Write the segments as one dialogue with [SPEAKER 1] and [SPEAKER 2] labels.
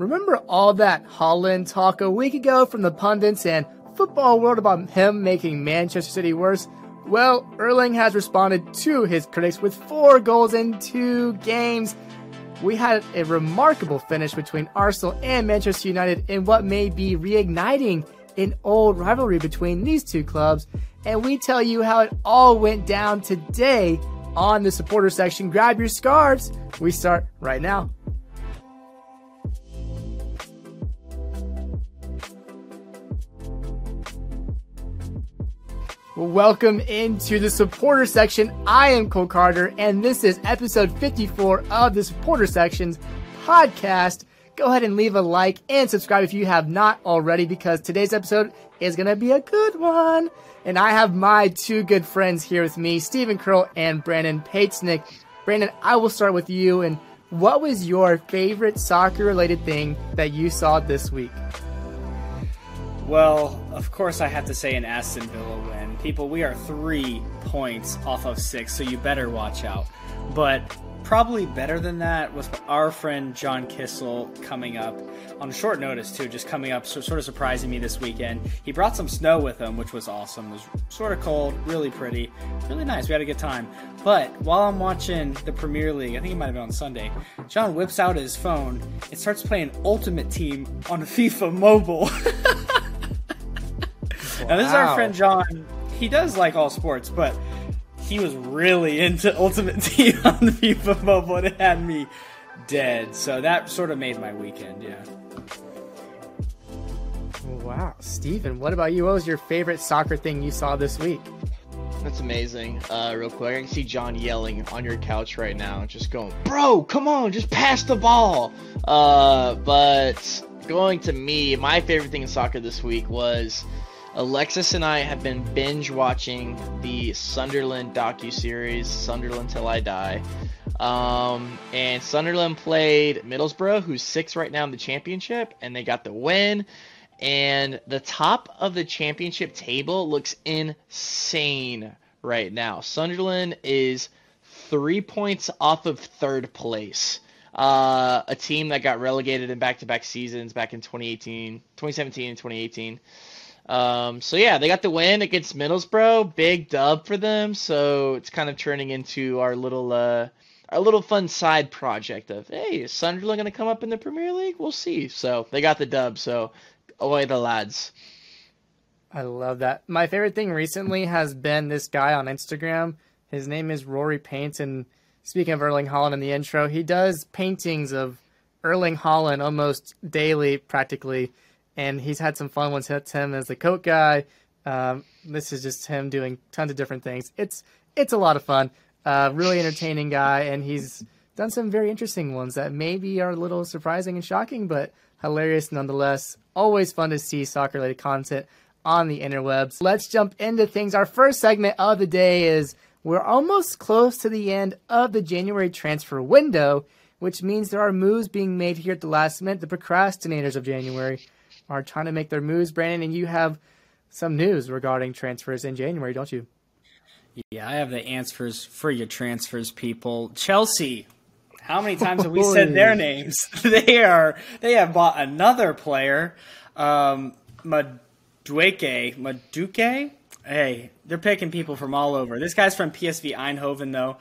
[SPEAKER 1] Remember all that Haaland talk a week ago from the pundits and football world about him making Manchester City worse? Well, Erling has responded to his critics with four goals in two games. We had a remarkable finish between Arsenal and Manchester United in what may be reigniting an old rivalry between these two clubs, and we tell you how it all went down today on the supporter section. Grab your scarves. We start right now. Welcome into the supporter section. I am Cole Carter, and this is episode 54 of the supporter sections podcast. Go ahead and leave a like and subscribe if you have not already, because today's episode is going to be a good one. And I have my two good friends here with me, Stephen Curl and Brandon Patesnick. Brandon, I will start with you. And what was your favorite soccer related thing that you saw this week?
[SPEAKER 2] Well, of course, I have to say an Aston Villa win. People, we are three points off of six, so you better watch out. But probably better than that was our friend John Kissel coming up on short notice too, just coming up, so sort of surprising me this weekend. He brought some snow with him, which was awesome. It was sort of cold, really pretty, really nice. We had a good time. But while I'm watching the Premier League, I think it might have been on Sunday, John whips out his phone and starts playing Ultimate Team on FIFA Mobile. Now this is our friend John. He does like all sports, but he was really into Ultimate Team on the FIFA mobile, and it had me dead. So that sort of made my weekend. Yeah.
[SPEAKER 1] Wow, Steven, what about you? What was your favorite soccer thing you saw this week?
[SPEAKER 3] That's amazing. Uh, real quick, I can see John yelling on your couch right now, just going, "Bro, come on, just pass the ball." Uh, but going to me, my favorite thing in soccer this week was Alexis and I have been binge watching the Sunderland docu series Sunderland Till I Die. Um, and Sunderland played Middlesbrough, who's six right now in the championship, and they got the win. And the top of the championship table looks insane right now. Sunderland is three points off of third place. Uh, a team that got relegated in back-to-back seasons back in 2018, 2017 and 2018. Um, so yeah, they got the win against Middlesbrough, big dub for them. So it's kind of turning into our little uh, our little fun side project of hey, is Sunderland going to come up in the Premier League? We'll see. So they got the dub. So away the lads.
[SPEAKER 1] I love that. My favorite thing recently has been this guy on Instagram. His name is Rory Paint, and speaking of Erling Haaland in the intro, he does paintings of Erling Haaland almost daily, practically and he's had some fun ones. It's him as the coat guy. Um, this is just him doing tons of different things. It's it's a lot of fun. Uh, really entertaining guy, and he's done some very interesting ones that maybe are a little surprising and shocking, but hilarious nonetheless. Always fun to see soccer related content on the interwebs. Let's jump into things. Our first segment of the day is we're almost close to the end of the January transfer window, which means there are moves being made here at the last minute, the procrastinators of January are trying to make their moves, Brandon, and you have some news regarding transfers in January, don't you?
[SPEAKER 2] Yeah, I have the answers for your transfers, people. Chelsea. How many times have we said their names? they are they have bought another player, um, Madueke. Maduke. Hey, they're picking people from all over. This guy's from PSV Eindhoven, though,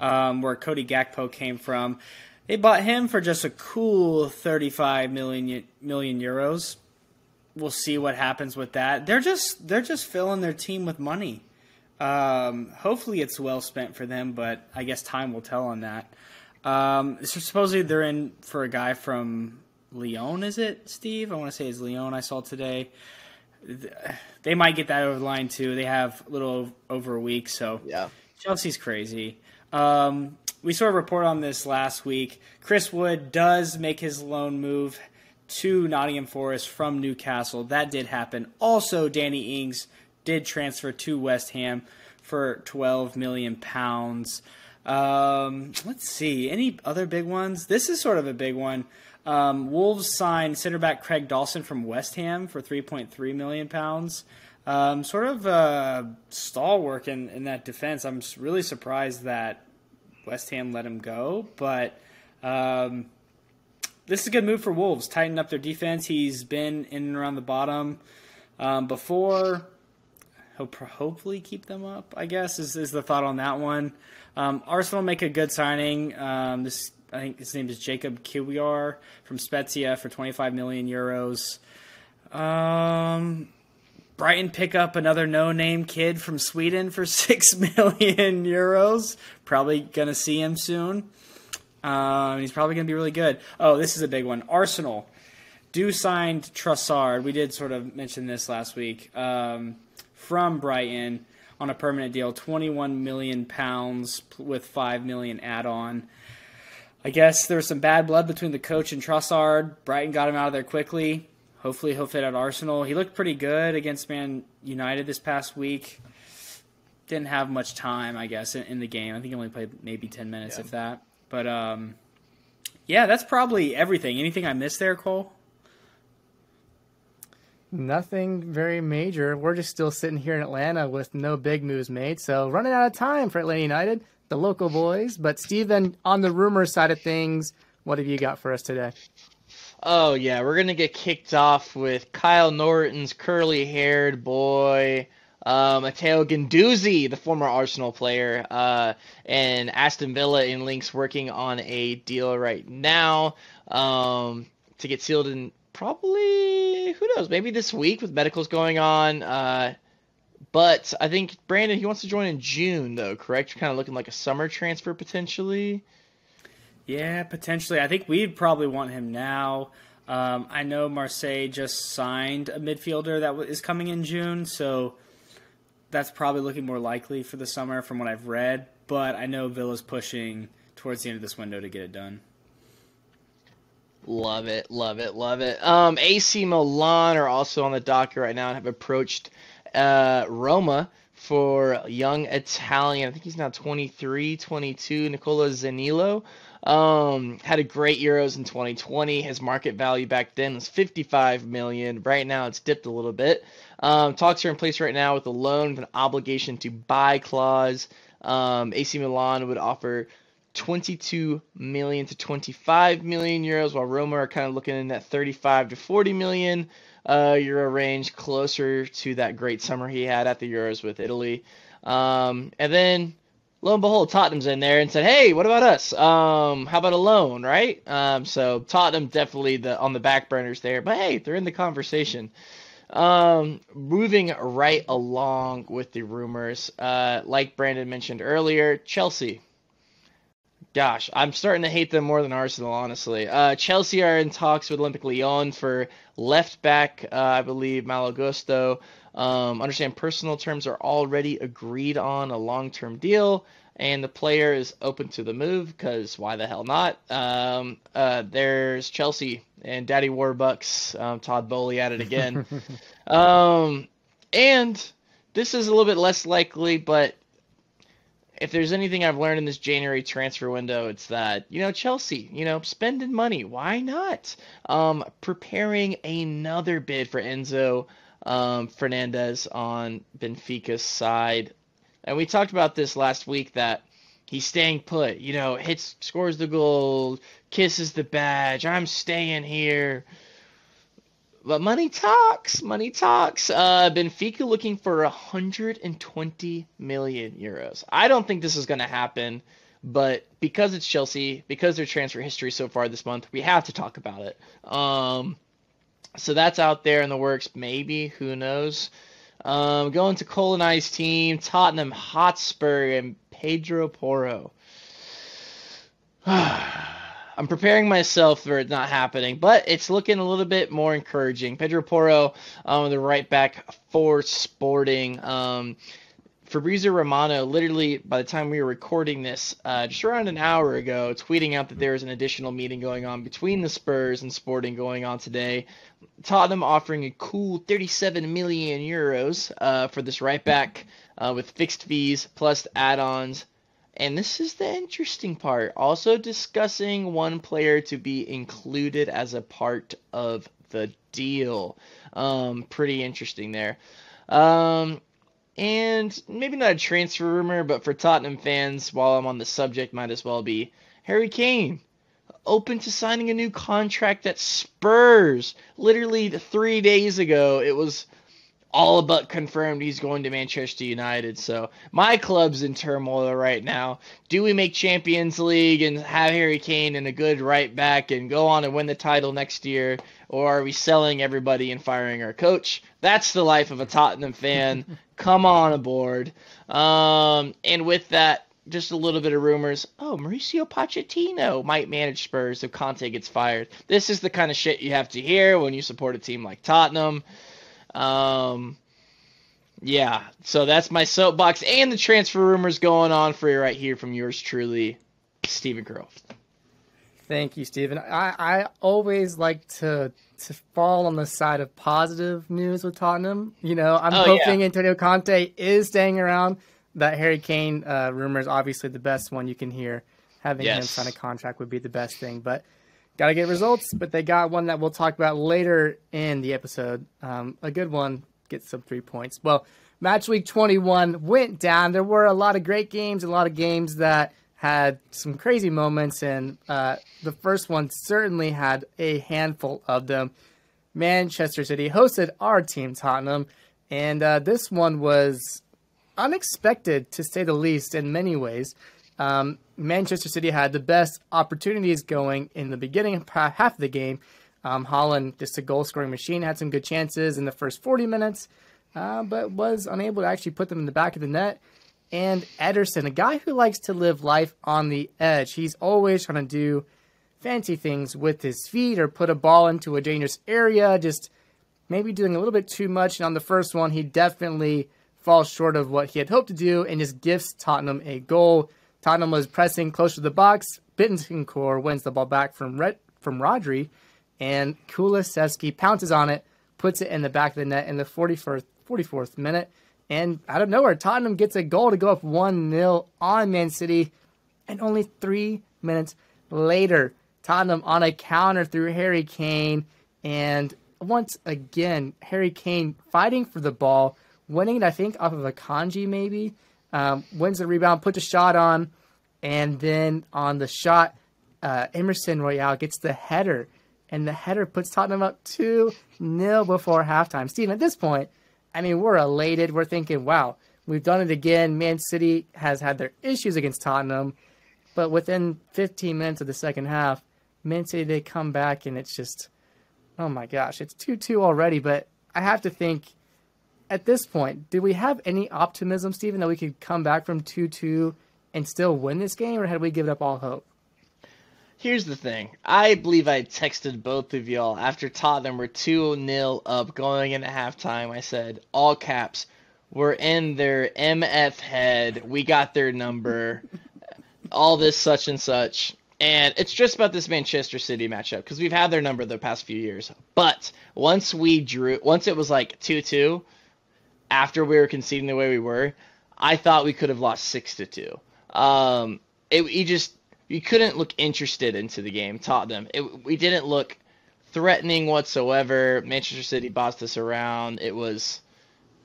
[SPEAKER 2] um, where Cody Gakpo came from. They bought him for just a cool 35 million million euros we'll see what happens with that. They're just they're just filling their team with money. Um, hopefully, it's well spent for them, but I guess time will tell on that. Um, so supposedly they're in for a guy from Lyon. Is it Steve? I want to say it's Lyon. I saw today. They might get that over the line too. They have a little over a week, so
[SPEAKER 3] yeah.
[SPEAKER 2] Chelsea's crazy. Um, we saw a report on this last week. Chris Wood does make his loan move to Nottingham Forest from Newcastle. That did happen. Also, Danny Ings did transfer to West Ham for 12 million pounds. Um, let's see. Any other big ones? This is sort of a big one. Um, Wolves signed center back Craig Dawson from West Ham for 3.3 million pounds. Um, sort of a stalwart in, in that defense. I'm really surprised that West Ham let him go, but um, this is a good move for Wolves. Tighten up their defense. He's been in and around the bottom um, before. Hope hopefully keep them up. I guess is is the thought on that one. Um, Arsenal make a good signing. Um, this I think his name is Jakub Kiwior from Spezia for 25 million euros. Um, Brighton pick up another no-name kid from Sweden for six million euros. Probably gonna see him soon. Um, he's probably gonna be really good. Oh, this is a big one. Arsenal do signed Trossard. We did sort of mention this last week um, from Brighton on a permanent deal, 21 million pounds with 5 million add-on. I guess there was some bad blood between the coach and Trossard. Brighton got him out of there quickly. Hopefully he'll fit at Arsenal. He looked pretty good against Man United this past week. Didn't have much time, I guess, in, in the game. I think he only played maybe 10 minutes, yeah. if that. But um, yeah, that's probably everything. Anything I missed there, Cole?
[SPEAKER 1] Nothing very major. We're just still sitting here in Atlanta with no big moves made. So running out of time for Atlanta United the local boys. But Steven, on the rumor side of things, what have you got for us today?
[SPEAKER 3] Oh yeah, we're gonna get kicked off with Kyle Norton's curly-haired boy, uh, Matteo Guendouzi, the former Arsenal player, uh, and Aston Villa in links working on a deal right now um, to get sealed in probably who knows maybe this week with medicals going on. Uh, but I think Brandon he wants to join in June though, correct? You're kind of looking like a summer transfer potentially.
[SPEAKER 2] Yeah, potentially. I think we'd probably want him now. Um, I know Marseille just signed a midfielder that is coming in June, so that's probably looking more likely for the summer from what I've read. But I know Villa's pushing towards the end of this window to get it done.
[SPEAKER 3] Love it, love it, love it. Um, AC Milan are also on the docket right now and have approached uh, Roma for young Italian. I think he's now 23, 22. Nicola Zaniolo um, had a great Euros in 2020. His market value back then was 55 million. Right now, it's dipped a little bit. Um, talks are in place right now with a loan with an obligation to buy clause. Um, AC Milan would offer 22 million to 25 million euros, while Roma are kind of looking in that 35 to 40 million uh, Euro range, closer to that great summer he had at the Euros with Italy. Um, and then lo and behold, Tottenham's in there and said, "Hey, what about us? Um, how about a loan, right?" Um, so Tottenham definitely the on the back burners there, but hey, they're in the conversation. Um, moving right along with the rumors, uh, like Brandon mentioned earlier, Chelsea Gosh, I'm starting to hate them more than Arsenal, honestly. Uh, Chelsea are in talks with Olympique Lyon for left back, uh, I believe, Malo Gusto. Um, understand personal terms are already agreed on a long term deal, and the player is open to the move because why the hell not? Um, uh, there's Chelsea and Daddy Warbucks, um, Todd Boehly at it again. um, and this is a little bit less likely, but if there's anything I've learned in this January transfer window, it's that, you know, Chelsea, you know, spending money. Why not? Um, preparing another bid for Enzo um, Fernandez on Benfica's side. And we talked about this last week that he's staying put, you know, hits, scores the goal, kisses the badge. I'm staying here. But money talks. Money talks. Uh, Benfica looking for 120 million euros. I don't think this is going to happen, but because it's Chelsea, because their transfer history so far this month, we have to talk about it. Um, so that's out there in the works. Maybe who knows? Um, going to colonize team Tottenham Hotspur and Pedro Porro. I'm preparing myself for it not happening, but it's looking a little bit more encouraging. Pedro Porro, um, the right back for Sporting. Um, Fabrizio Romano, literally by the time we were recording this, uh, just around an hour ago, tweeting out that there is an additional meeting going on between the Spurs and Sporting going on today. Tottenham offering a cool 37 million euros uh, for this right back uh, with fixed fees plus add-ons and this is the interesting part. Also discussing one player to be included as a part of the deal. Um, pretty interesting there. Um, and maybe not a transfer rumor, but for Tottenham fans, while I'm on the subject, might as well be Harry Kane. open to signing a new contract at Spurs. Literally three days ago, it was all but confirmed he's going to Manchester United. So my club's in turmoil right now. Do we make Champions League and have Harry Kane and a good right back and go on and win the title next year? Or are we selling everybody and firing our coach? That's the life of a Tottenham fan. Come on aboard. Um, and with that, just a little bit of rumors. Oh, Mauricio Pochettino might manage Spurs if Conte gets fired. This is the kind of shit you have to hear when you support a team like Tottenham. Um, yeah, so that's my soapbox and the transfer rumors going on for you right here from yours truly, Stephen Croft.
[SPEAKER 1] Thank you, Stephen. I, I always like to to fall on the side of positive news with Tottenham. You know, I'm oh, hoping yeah. Antonio Conte is staying around. That Harry Kane uh, rumor is obviously the best one you can hear. Having yes. him sign a contract would be the best thing, but got to get results. But they got one that we'll talk about later in the episode. Um, a good one gets some three points. Well, match week 21 went down. There were a lot of great games, a lot of games that had some crazy moments, and uh, the first one certainly had a handful of them. Manchester City hosted our team, Tottenham, and uh, this one was unexpected to say the least in many ways. Um, Manchester City had the best opportunities going in the beginning half of the game. Um, Haaland, just a goal scoring machine, had some good chances in the first 40 minutes, uh, but was unable to actually put them in the back of the net and Ederson, a guy who likes to live life on the edge. He's always trying to do fancy things with his feet or put a ball into a dangerous area, just maybe doing a little bit too much. And on the first one, he definitely falls short of what he had hoped to do and just gifts Tottenham a goal. Tottenham was pressing close to the box. Bentancur wins the ball back from Red, from Rodri, and Kulusevski pounces on it, puts it in the back of the net in the 41st, 44th minute. And out of nowhere, Tottenham gets a goal to go up 1 0 on Man City. And only three minutes later, Tottenham on a counter through Harry Kane. And once again, Harry Kane fighting for the ball, winning it, I think, off of Akanji maybe. Um, wins the rebound, puts a shot on. And then on the shot, uh, Emerson Royal gets the header. And the header puts Tottenham up 2 0 before halftime. Steven, at this point, I mean, we're elated. We're thinking, wow, we've done it again. Man City has had their issues against Tottenham, but within 15 minutes of the second half, Man City they come back and it's just, oh my gosh, it's 2-2 already. But I have to think, at this point, do we have any optimism, Stephen, that we could come back from 2-2 and still win this game, or had we given up all hope?
[SPEAKER 3] Here's the thing. I believe I texted both of y'all after Tottenham were 2 0 up going into halftime. I said, all caps, we're in their MF head. We got their number. all this, such and such. And it's just about this Manchester City matchup because we've had their number the past few years. But once we drew, once it was like 2 2, after we were conceding the way we were, I thought we could have lost 6 to 2. Um, it, just you couldn't look interested into the game. Tottenham, it, we didn't look threatening whatsoever. Manchester City bossed us around. It was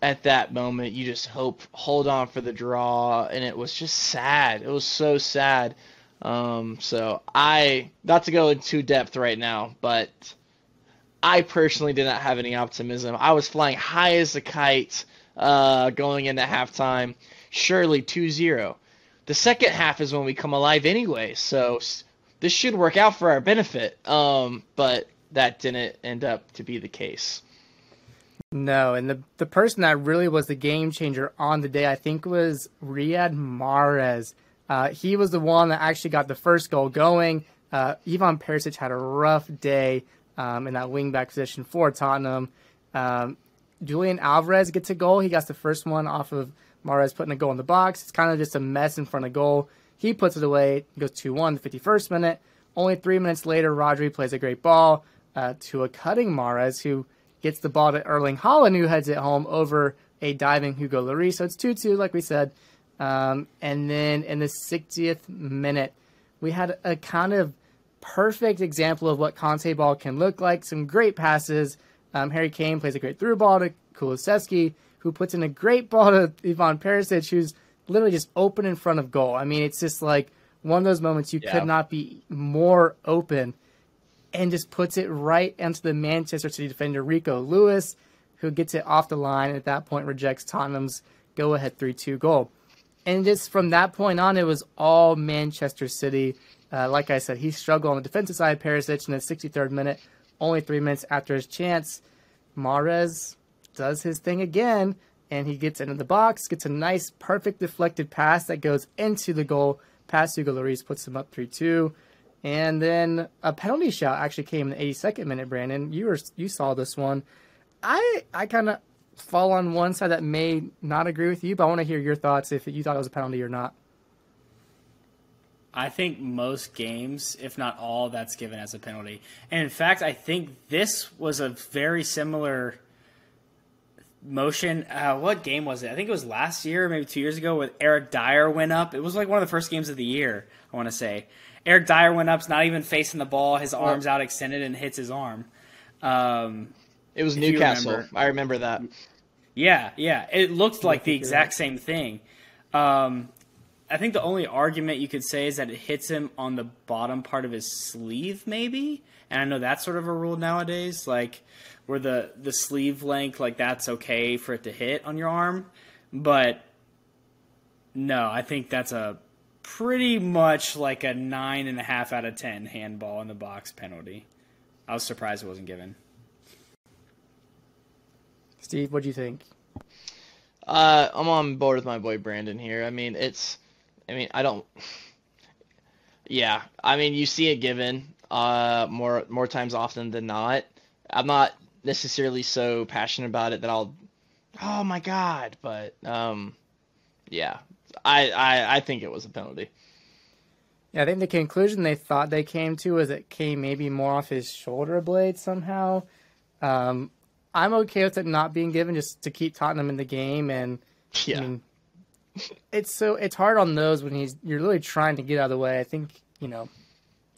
[SPEAKER 3] at that moment you just hope hold on for the draw, and it was just sad. It was so sad. Um, so I not to go into depth right now, but I personally did not have any optimism. I was flying high as a kite uh, going into halftime. Surely 2-0 the second half is when we come alive anyway. So this should work out for our benefit. Um, but that didn't end up to be the case.
[SPEAKER 1] No, and the the person that really was the game changer on the day, I think, was Riyad Mahrez. Uh, he was the one that actually got the first goal going. Uh, Ivan Perisic had a rough day um, in that wing back position for Tottenham. Um, Julian Alvarez gets a goal. He got the first one off of Mahrez putting a goal in the box. It's kind of just a mess in front of goal. He puts it away. goes 2 1, the 51st minute. Only three minutes later, Rodri plays a great ball uh, to a cutting Mahrez, who gets the ball to Erling Haaland, who heads it home over a diving Hugo Lloris. So it's 2 2, like we said. Um, and then in the 60th minute, we had a kind of perfect example of what Conte ball can look like. Some great passes. Um, Harry Kane plays a great through ball to Kulusevski who puts in a great ball to Ivan Perisic, who's literally just open in front of goal. I mean, it's just like one of those moments you
[SPEAKER 3] Yeah.
[SPEAKER 1] could not be more open, and just puts it right into the Manchester City defender Rico Lewis, who gets it off the line and at that point rejects Tottenham's go ahead 3 2 goal. And just from that point on, it was all Manchester City. Uh, like I said, he struggled on the defensive side. Perisic in the 63rd minute, only three minutes after his chance. Mahrez does his thing again, and he gets into the box, gets a nice, perfect deflected pass that goes into the goal. Past Hugo Lloris puts him up 3 2. And then a penalty shot actually came in the 82nd minute, Brandon. You were you saw this one. I I kind of fall on one side that may not agree with you, but I want to hear your thoughts if you thought it was a penalty or not.
[SPEAKER 2] I think most games, if not all, that's given as a penalty. And in fact, I think this was a very similar motion. Uh, what game was it? I think it was last year, maybe two years ago, with Eric Dier went up. It was like one of the first games of the year, I want to say. Eric Dier went up, not even facing the ball, his arms out extended, and hits his arm. Um,
[SPEAKER 3] It was Newcastle.
[SPEAKER 2] remember.
[SPEAKER 3] I remember that.
[SPEAKER 2] yeah, yeah. It looked like the exact same thing. Um, I think the only argument you could say is that it hits him on the bottom part of his sleeve, maybe. And I know that's sort of a rule nowadays, like where the the sleeve length, like that's okay for it to hit on your arm. But no, I think that's a pretty much like a nine and a half out of ten handball in the box penalty. I was surprised it wasn't given.
[SPEAKER 1] Steve, what do you think?
[SPEAKER 3] Uh, I'm on board with my boy Brandon here. I mean, it's, I mean, I don't. Yeah, I mean, you see it given uh more more times often than not. I'm not necessarily so passionate about it that I'll, oh my god, but um, yeah, I I I think it was a penalty.
[SPEAKER 1] Yeah, I think the conclusion they thought they came to was it came maybe more off his shoulder blade somehow. Um, I'm okay with it not being given just to keep Tottenham in the game, and
[SPEAKER 3] Yeah,
[SPEAKER 1] I mean, it's so it's hard on those when he's you're really trying to get out of the way. I think you know,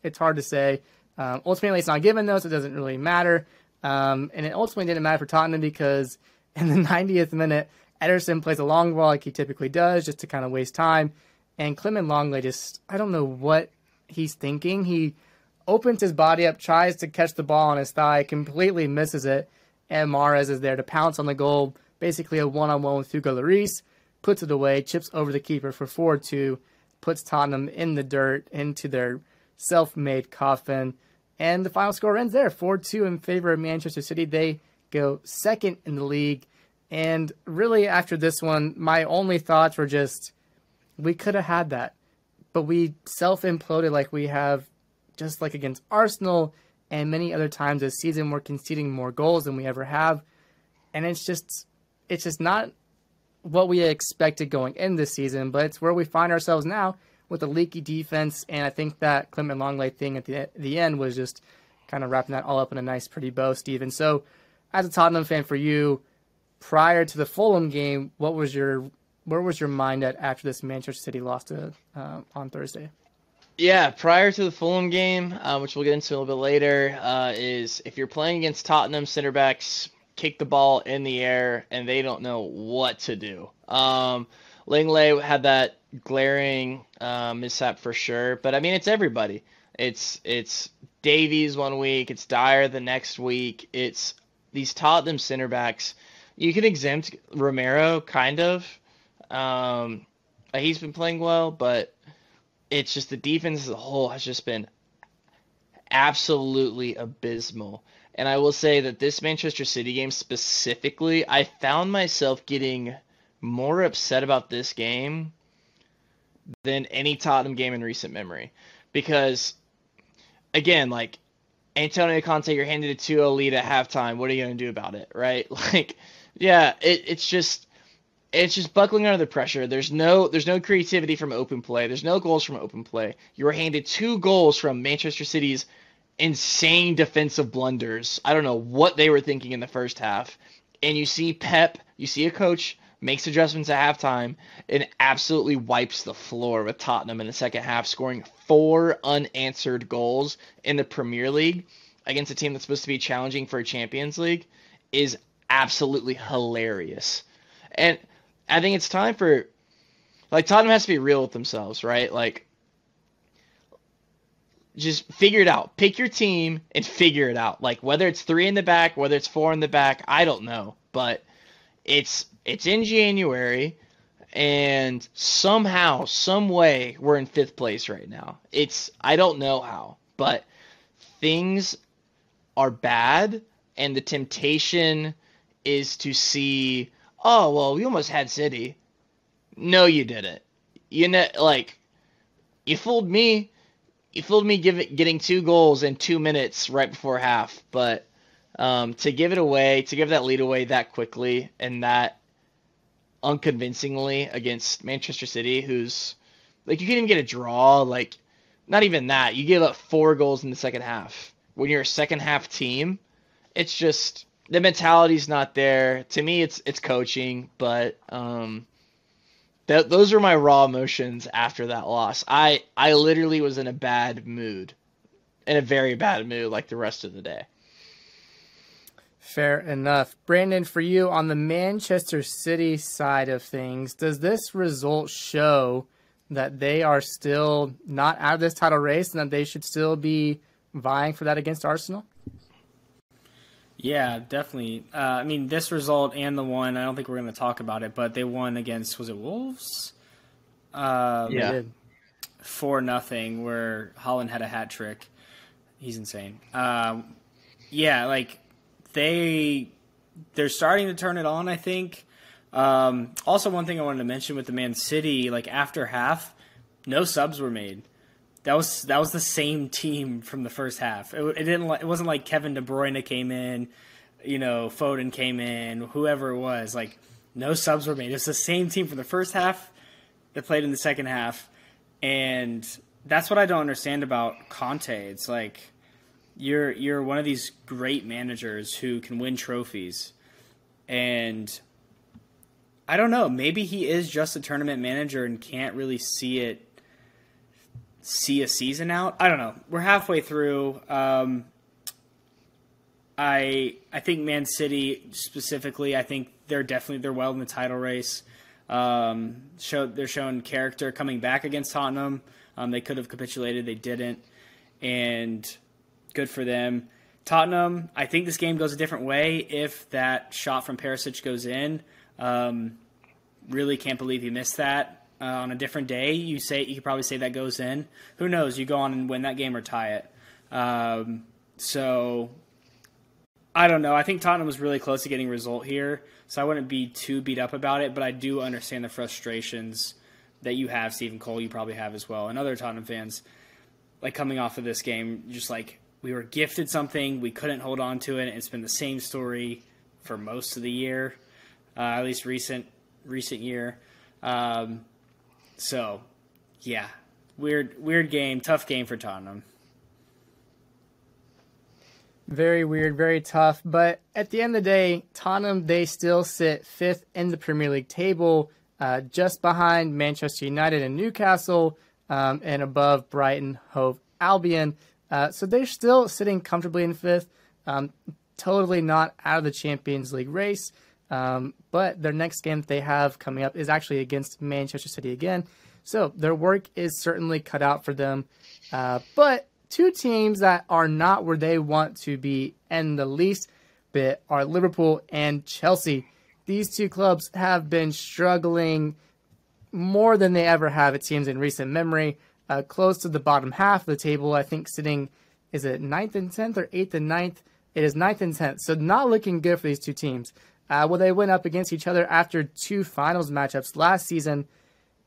[SPEAKER 1] it's hard to say. Um, ultimately, it's not given though, so it doesn't really matter. Um, and it ultimately didn't matter for Tottenham because in the 90th minute, Ederson plays a long ball like he typically does, just to kind of waste time. And Clement Lenglet just I don't know what he's thinking. He opens his body up, tries to catch the ball on his thigh, completely misses it, and Mahrez is there to pounce on the goal. Basically, a one-on-one with Hugo Lloris, puts it away, chips over the keeper for 4-2, puts Tottenham in the dirt into their self-made coffin, and the final score ends there, 4-2 in favor of Manchester City. They go second in the league, and really after this one, my only thoughts were just we could have had that, but we self-imploded like we have just like against Arsenal and many other times this season, we're conceding more goals than we ever have, and it's just it's just not what we expected going in this season, but it's where we find ourselves now with a leaky defense, and I think that Clement Lenglet thing at the the end was just kind of wrapping that all up in a nice, pretty bow, Steven. So, as a Tottenham fan, for you, prior to the Fulham game, what was your where was your mind at after this Manchester City loss to, uh, on Thursday?
[SPEAKER 3] Yeah, prior to the Fulham game, uh, which we'll get into a little bit later, uh, is if you're playing against Tottenham center backs, kick the ball in the air and they don't know what to do. Um, Lenglet had that glaring uh, mishap for sure, but I mean it's everybody. It's it's Davies one week, it's Dier the next week. It's these Tottenham center backs. You can exempt Romero kind of. Um, he's been playing well, but it's just the defense as a whole has just been absolutely abysmal. And I will say that this Manchester City game specifically, I found myself getting more upset about this game than any Tottenham game in recent memory. Because, again, like, Antonio Conte, you're handed a 2 0 lead at halftime. What are you going to do about it, right? Like, yeah, it, it's just. It's just buckling under the pressure. There's no there's no creativity from open play. There's no goals from open play. You were handed two goals from Manchester City's insane defensive blunders. I don't know what they were thinking in the first half. And you see Pep, you see a coach makes adjustments at halftime and absolutely wipes the floor with Tottenham in the second half, scoring four unanswered goals in the Premier League against a team that's supposed to be challenging for a Champions League is absolutely hilarious. And I think it's time for like Tottenham has to be real with themselves, right? Like just figure it out. Pick your team and figure it out. Like whether it's three in the back, whether it's four in the back, I don't know. But it's it's in January and somehow, some way we're in fifth place right now. It's I don't know how, but things are bad and the temptation is to see, oh well, we almost had City. No, you didn't. You know, like you fooled me. You fooled me giving getting two goals in two minutes right before half, but um, to give it away, to give that lead away that quickly and that unconvincingly against Manchester City, who's like you can't even get a draw. Like not even that. You give up four goals in the second half. When you're a second half team, it's just the mentality's not there. To me, it's it's coaching, but um, that those are my raw emotions after that loss. I I literally was in a bad mood, in a very bad mood, like the rest of the day.
[SPEAKER 1] Fair enough. Brandon, for you on the Manchester City side of things, does this result show that they are still not out of this title race and that they should still be vying for that against Arsenal?
[SPEAKER 2] Yeah, definitely. Uh, I mean, this result and the one, I don't think we're going to talk about it, but they won against, was it Wolves?
[SPEAKER 1] Uh, yeah.
[SPEAKER 2] Four nothing, where Haaland had a hat trick. He's insane. Um, yeah, like they they're starting to turn it on. I think. Um, also, one thing I wanted to mention with the Man City, like after half, no subs were made. That was that was the same team from the first half. It, it didn't. It wasn't like Kevin De Bruyne came in, you know, Foden came in, whoever it was. Like no subs were made. It's the same team from the first half that played in the second half, and that's what I don't understand about Conte. It's like you're you're one of these great managers who can win trophies, and I don't know. Maybe he is just a tournament manager and can't really see it, see a season out. I don't know. We're halfway through. Um, I I think Man City specifically. I think they're definitely they're well in the title race. Um, show they're showing character coming back against Tottenham. Um, they could have capitulated, they didn't, and good for them. Tottenham, I think this game goes a different way if that shot from Perisic goes in. Um, really can't believe he missed that. Uh, on a different day, you say you could probably say that goes in. Who knows? You go on and win that game or tie it. Um, so I don't know. I think Tottenham was really close to getting a result here, so I wouldn't be too beat up about it. But I do understand the frustrations that you have, Stephen Cole. You probably have as well, and other Tottenham fans. Like coming off of this game, just like we were gifted something, we couldn't hold on to it. It's been the same story for most of the year, uh, at least recent recent year. Um, so, yeah, weird weird game, tough game for Tottenham.
[SPEAKER 1] Very weird, very tough. But at the end of the day, Tottenham they still sit fifth in the Premier League table, uh, just behind Manchester United and Newcastle, um, and above Brighton, Hove, Albion. Uh, so they're still sitting comfortably in fifth, um, totally not out of the Champions League race. Um, but their next game they have coming up is actually against Manchester City again. So their work is certainly cut out for them. Uh, but two teams that are not where they want to be in the least bit are Liverpool and Chelsea. These two clubs have been struggling more than they ever have, it seems, in recent memory uh, close to the bottom half of the table. I think sitting, is it ninth and tenth or eighth and ninth? It is ninth and tenth, so not looking good for these two teams. Uh, well, they went up against each other after two finals matchups last season,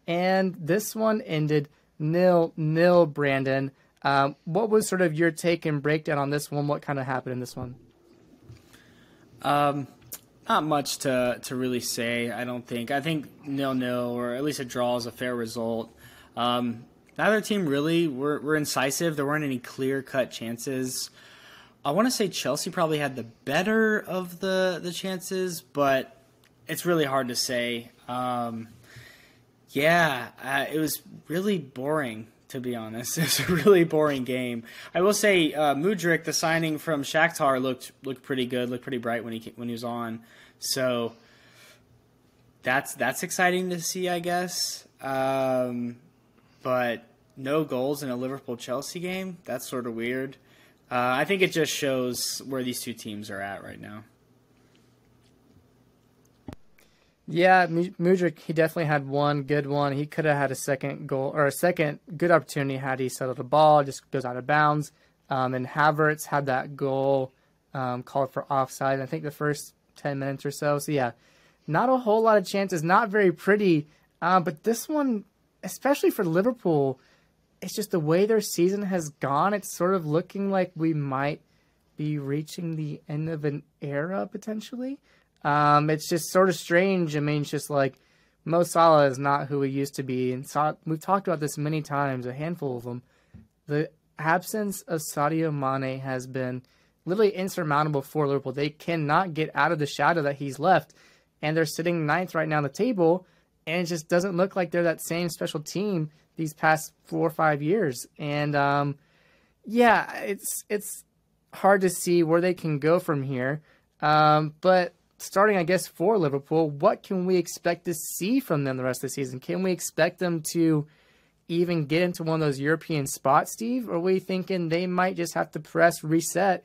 [SPEAKER 1] and this one ended nil nil. Brandon, um, what was sort of your take and breakdown on this one? What kind of happened in this one?
[SPEAKER 2] Um, not much to to really say. I don't think. I think nil nil or at least a draw is a fair result. Um, neither team really were, were incisive. There weren't any clear cut chances. I want to say Chelsea probably had the better of the the chances, but it's really hard to say. Um, yeah, uh, it was really boring to be honest. It's a really boring game. I will say uh, Mudryk, the signing from Shakhtar, looked looked pretty good, looked pretty bright when he when he was on. So that's that's exciting to see, I guess. Um, but no goals in a Liverpool Chelsea game. That's sort of weird. Uh, I think it just shows where these two teams are at right now.
[SPEAKER 1] Yeah, Mudryk, he definitely had one good one. He could have had a second goal or a second good opportunity had he settled the ball, just goes out of bounds. Um, and Havertz had that goal um, called for offside, I think the first 10 minutes or so. So, yeah, not a whole lot of chances, not very pretty. Uh, but this one, especially for Liverpool, it's just the way their season has gone. It's sort of looking like we might be reaching the end of an era potentially. Um, it's just sort of strange. I mean, it's just like Mo Salah is not who he used to be, and so, we've talked about this many times, a handful of them. The absence of Sadio Mane has been literally insurmountable for Liverpool. They cannot get out of the shadow that he's left, and they're sitting ninth right now on the table, and it just doesn't look like they're that same special team these past four or five years. And um, yeah, it's it's hard to see where they can go from here. Um, but starting, I guess, for Liverpool, what can we expect to see from them the rest of the season? Can we expect them to even get into one of those European spots, Steve? Or are we thinking they might just have to press reset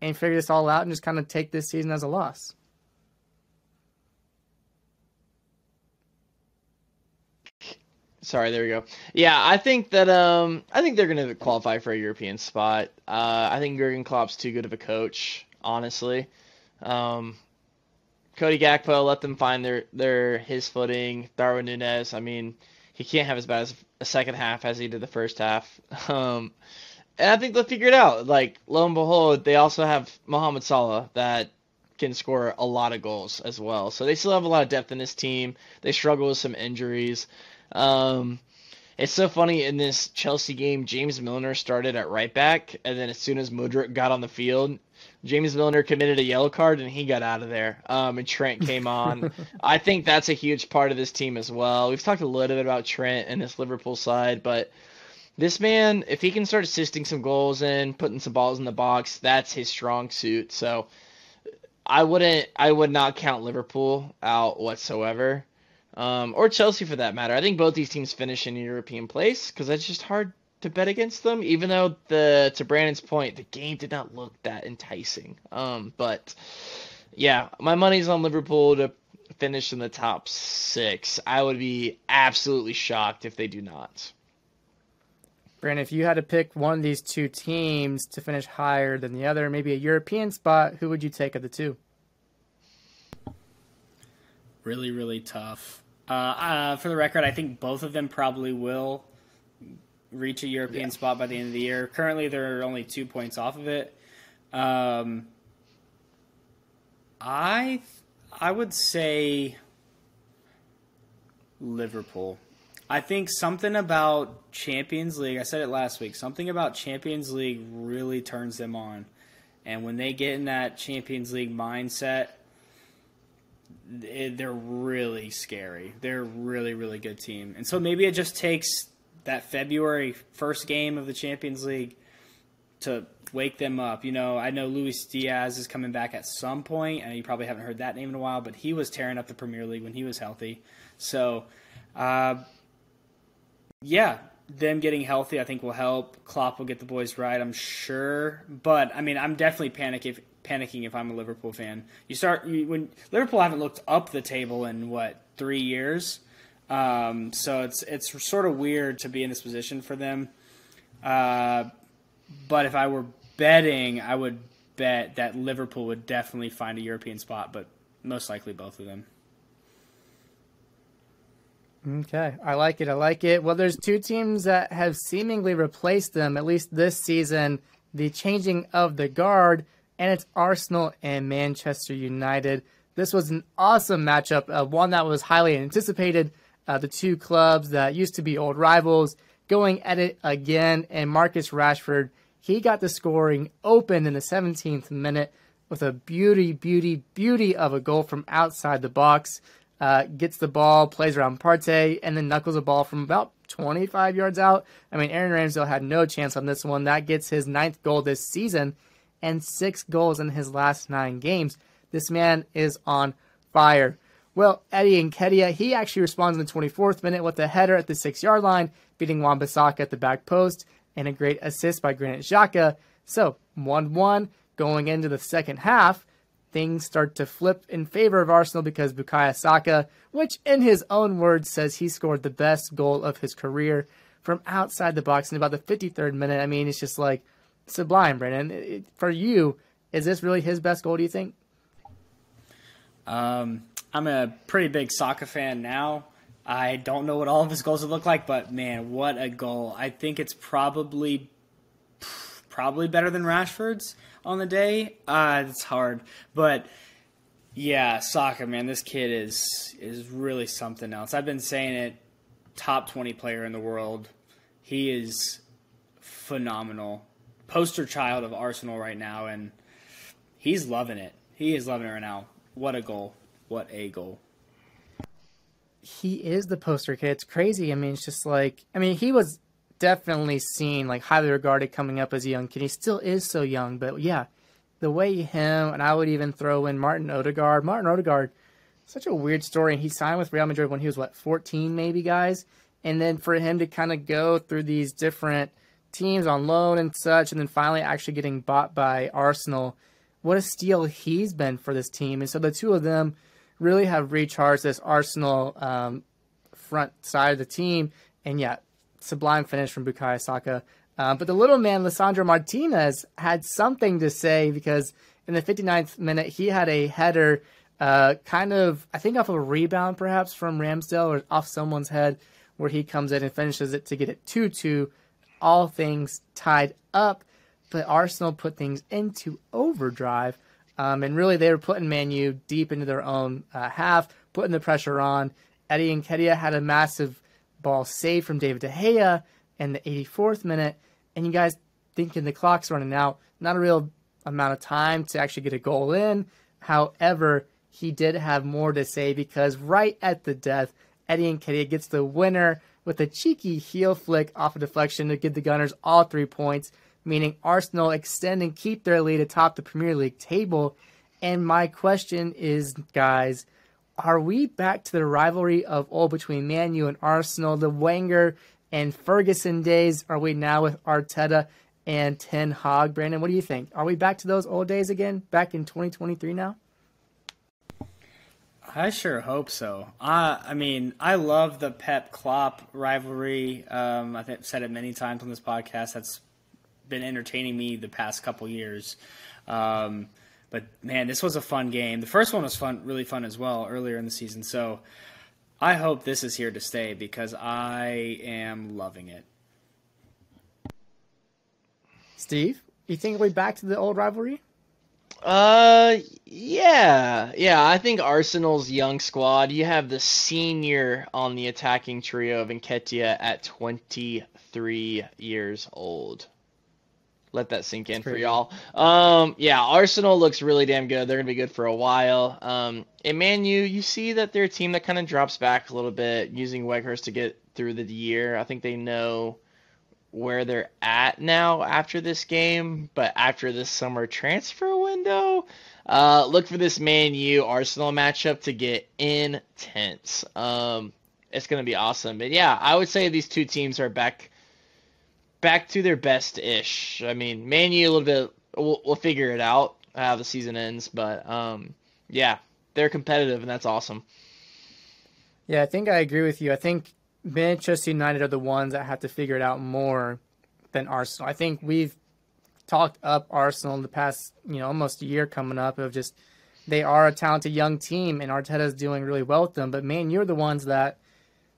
[SPEAKER 1] and figure this all out and just kind of take this season as a loss?
[SPEAKER 3] Sorry, there we go. Yeah, I think that um I think they're gonna qualify for a European spot. Uh, I think Jurgen Klopp's too good of a coach, honestly. Um, Cody Gakpo let them find their their his footing. Darwin Nunez, I mean, he can't have as bad as a second half as he did the first half. Um, and I think they'll figure it out. Like lo and behold, they also have Mohamed Salah that can score a lot of goals as well. So they still have a lot of depth in this team. They struggle with some injuries. Um, it's so funny in this Chelsea game, James Milner started at right back, and then as soon as Mudryk got on the field, James Milner committed a yellow card and he got out of there. Um, and Trent came on. I think that's a huge part of this team as well. We've talked a little bit about Trent and this Liverpool side, but this man, if he can start assisting some goals in, putting some balls in the box, that's his strong suit. So I wouldn't, I would not count Liverpool out whatsoever um, or Chelsea for that matter. I think both these teams finish in European place because it's just hard to bet against them. Even though the to Brandon's point, the game did not look that enticing. Um, but yeah, my money's on Liverpool to finish in the top six. I would be absolutely shocked if they do not.
[SPEAKER 1] Brandon, if you had to pick one of these two teams to finish higher than the other, maybe a European spot, who would you take of the two?
[SPEAKER 2] really, really tough. Uh, uh, for the record, I think both of them probably will reach a European yeah. spot by the end of the year. Currently, they're only two points off of it. Um, I I would say Liverpool. I think something about Champions League. I said it last week. Something about Champions League really turns them on, and when they get in that Champions League mindset, they're really scary. They're a really, really good team. And so maybe it just takes that February first game of the Champions League to wake them up. You know, I know Luis Diaz is coming back at some point, and you probably haven't heard that name in a while, but he was tearing up the Premier League when he was healthy. So, uh, yeah, them getting healthy, I think, will help. Klopp will get the boys right, I'm sure. But I mean, I'm definitely panic if, panicking if I'm a Liverpool fan. You start you, when Liverpool haven't looked up the table in what three years, um, so it's it's sort of weird to be in this position for them. Uh, but if I were betting, I would bet that Liverpool would definitely find a European spot, but most likely both of them.
[SPEAKER 1] Okay, I like it. I like it. Well, there's two teams that have seemingly replaced them, at least this season. The changing of the guard and it's Arsenal and Manchester United. This was an awesome matchup, uh, one that was highly anticipated. Uh, the two clubs that used to be old rivals going at it again, and Marcus Rashford, he got the scoring open in the 17th minute with a beauty, beauty, beauty of a goal from outside the box. Uh, gets the ball, plays around Partey, and then knuckles a ball from about 25 yards out. I mean, Aaron Ramsdale had no chance on this one. That gets his ninth goal this season and six goals in his last nine games. This man is on fire. Well, Eddie Nketiah, he actually responds in the 24th minute with a header at the six yard line, beating Wan-Bissaka at the back post, and a great assist by Granit Xhaka. So, 1 1 going into the second half. Things start to flip in favor of Arsenal because Bukayo Saka, which in his own words says he scored the best goal of his career from outside the box in about the 53rd minute. I mean, it's just like sublime, Brandon. For you, is this really his best goal, do you think?
[SPEAKER 2] Um, I'm a pretty big soccer fan now. I don't know what all of his goals would look like, but man, what a goal! I think it's probably probably better than Rashford's on the day. Uh, it's hard, but yeah, soccer man, this kid is is really something else. I've been saying it, top twenty player in the world. He is phenomenal, poster child of Arsenal right now, and he's loving it. He is loving it right now. What a goal! What a goal!
[SPEAKER 1] He is the poster kid. It's crazy. I mean, it's just like I mean, he was definitely seen like highly regarded coming up as a young kid. He still is so young, but yeah, the way him and I would even throw in Martin Odegaard. Martin Odegaard, such a weird story. He signed with Real Madrid when he was what 14, maybe guys, and then for him to kind of go through these different teams on loan and such, and then finally actually getting bought by Arsenal. What a steal he's been for this team, and so the two of them really have recharged this Arsenal um, front side of the team. And yeah, sublime finish from Bukayo Saka. Uh, but the little man, Lisandro Martinez, had something to say because in the 59th minute, he had a header, uh, kind of, I think, off of a rebound perhaps from Ramsdale or off someone's head, where he comes in and finishes it to get it 2 2. All things tied up, but Arsenal put things into overdrive. Um, and really, they were putting Manu deep into their own uh, half, putting the pressure on. Eddie and Nketiah had a massive ball saved from David De Gea in the 84th minute. And you guys thinking the clock's running out, not a real amount of time to actually get a goal in. However, he did have more to say because right at the death, Eddie and Nketiah gets the winner with a cheeky heel flick off a deflection to give the Gunners all three points, meaning Arsenal extend and keep their lead atop the Premier League table. And my question is, guys, are we back to the rivalry of old between Man U and Arsenal, the Wenger and Ferguson days? Are we now with Arteta and Ten Hag? Brandon, what do you think? Are we back to those old days again, back in 2023 now?
[SPEAKER 2] I sure hope so. Uh, I mean, I love the Pep Klopp rivalry. Um, I've said it many times on this podcast. That's been entertaining me the past couple years. Um, but man, this was a fun game. The first one was fun, really fun as well earlier in the season. So I hope this is here to stay because I am loving it.
[SPEAKER 1] Steve, you think we're back to the old rivalry?
[SPEAKER 3] Uh, yeah, yeah. I think Arsenal's young squad. You have the senior on the attacking trio of Nketiah at 23 years old let that sink in for y'all. Um, yeah, Arsenal looks really damn good. They're gonna be good for a while. Um, and Man U, you see that they're a team that kind of drops back a little bit, using Weghorst to get through the year. I think they know where they're at now after this game, but after this summer transfer window, uh, look for this Man U Arsenal matchup to get intense. Um, it's gonna be awesome. But yeah, I would say these two teams are back back to their best ish. I mean, Man U a little bit. We'll, we'll figure it out how the season ends, but um, yeah, they're competitive and that's awesome.
[SPEAKER 1] Yeah, I think I agree with you. I think Manchester United are the ones that have to figure it out more than Arsenal. I think we've talked up Arsenal in the past, you know, almost a year coming up of just they are a talented young team and Arteta's doing really well with them. But man, you're the ones that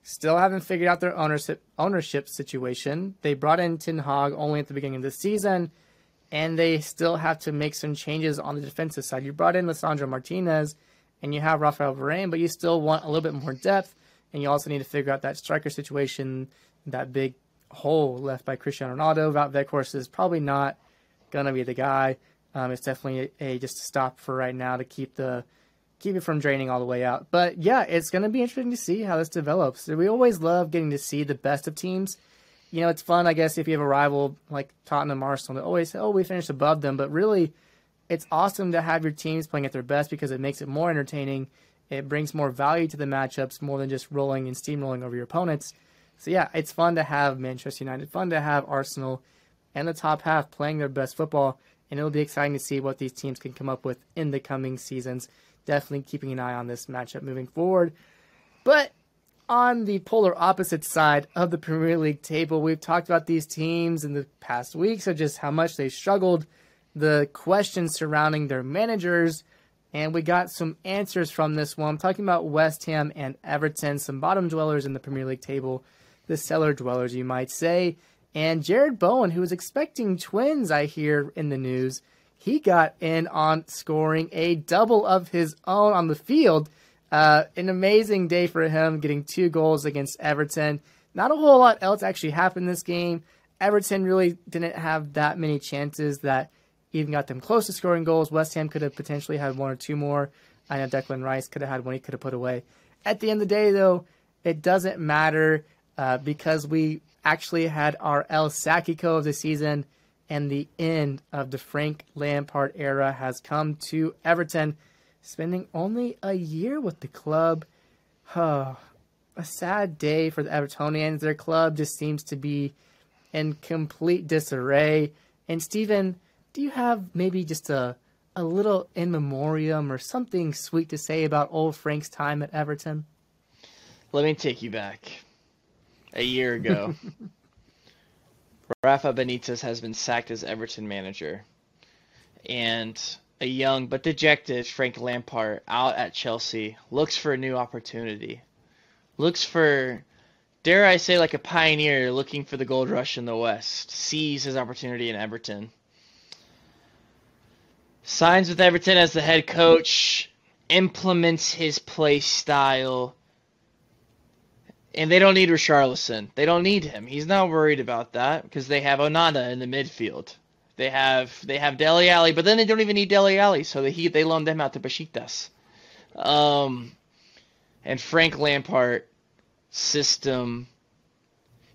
[SPEAKER 1] still haven't figured out their ownership ownership situation. They brought in Ten Hag only at the beginning of the season, and they still have to make some changes on the defensive side. You brought in Lisandro Martinez, and you have Rafael Varane, but you still want a little bit more depth, and you also need to figure out that striker situation, that big hole left by Cristiano Ronaldo. Wout Weghorst is probably not gonna be the guy. Um, it's definitely a, a just a stop for right now to keep the keep it from draining all the way out. But yeah, it's going to be interesting to see how this develops. We always love getting to see the best of teams. You know, it's fun, I guess, if you have a rival like Tottenham Arsenal that always say, oh, we finished above them. But really, it's awesome to have your teams playing at their best because it makes it more entertaining It brings more value to the matchups more than just rolling and steamrolling over your opponents. So yeah, it's fun to have Manchester United, fun to have Arsenal and the top half playing their best football, and it'll be exciting to see what these teams can come up with in the coming seasons. Definitely keeping an eye on this matchup moving forward. But on the polar opposite side of the Premier League table, we've talked about these teams in the past weeks of just how much they struggled, the questions surrounding their managers, and we got some answers from this one. I'm talking about West Ham and Everton, some bottom dwellers in the Premier League table, the cellar dwellers, you might say. And Jarrod Bowen, who was expecting twins, I hear in the news, he got in on scoring a double of his own on the field. Uh, an amazing day for him, getting two goals against Everton. Not a whole lot else actually happened this game. Everton really didn't have that many chances that even got them close to scoring goals. West Ham could have potentially had one or two more. I know Declan Rice could have had one he could have put away. At the end of the day, though, it doesn't matter uh, because we actually had our El Sackico of the season, and the end of the Frank Lampard era has come to Everton, spending only a year with the club. Oh, a sad day for the Evertonians. Their club just seems to be in complete disarray. And Stephen, do you have maybe just a a little in memoriam or something sweet to say about old Frank's time at Everton?
[SPEAKER 3] Let me take you back. A year ago, Rafa Benitez has been sacked as Everton manager. And a young but dejected Frank Lampard out at Chelsea looks for a new opportunity. Looks for, dare I say, like a pioneer looking for the gold rush in the West. Sees his opportunity in Everton. Signs with Everton as the head coach. Implements his play style and they don't need Richarlison. They don't need him. He's not worried about that because they have Onana in the midfield. They have they have Dele Alli, but then they don't even need Dele Alli, so they he, they loaned them out to Besiktas. Um, and Frank Lampard system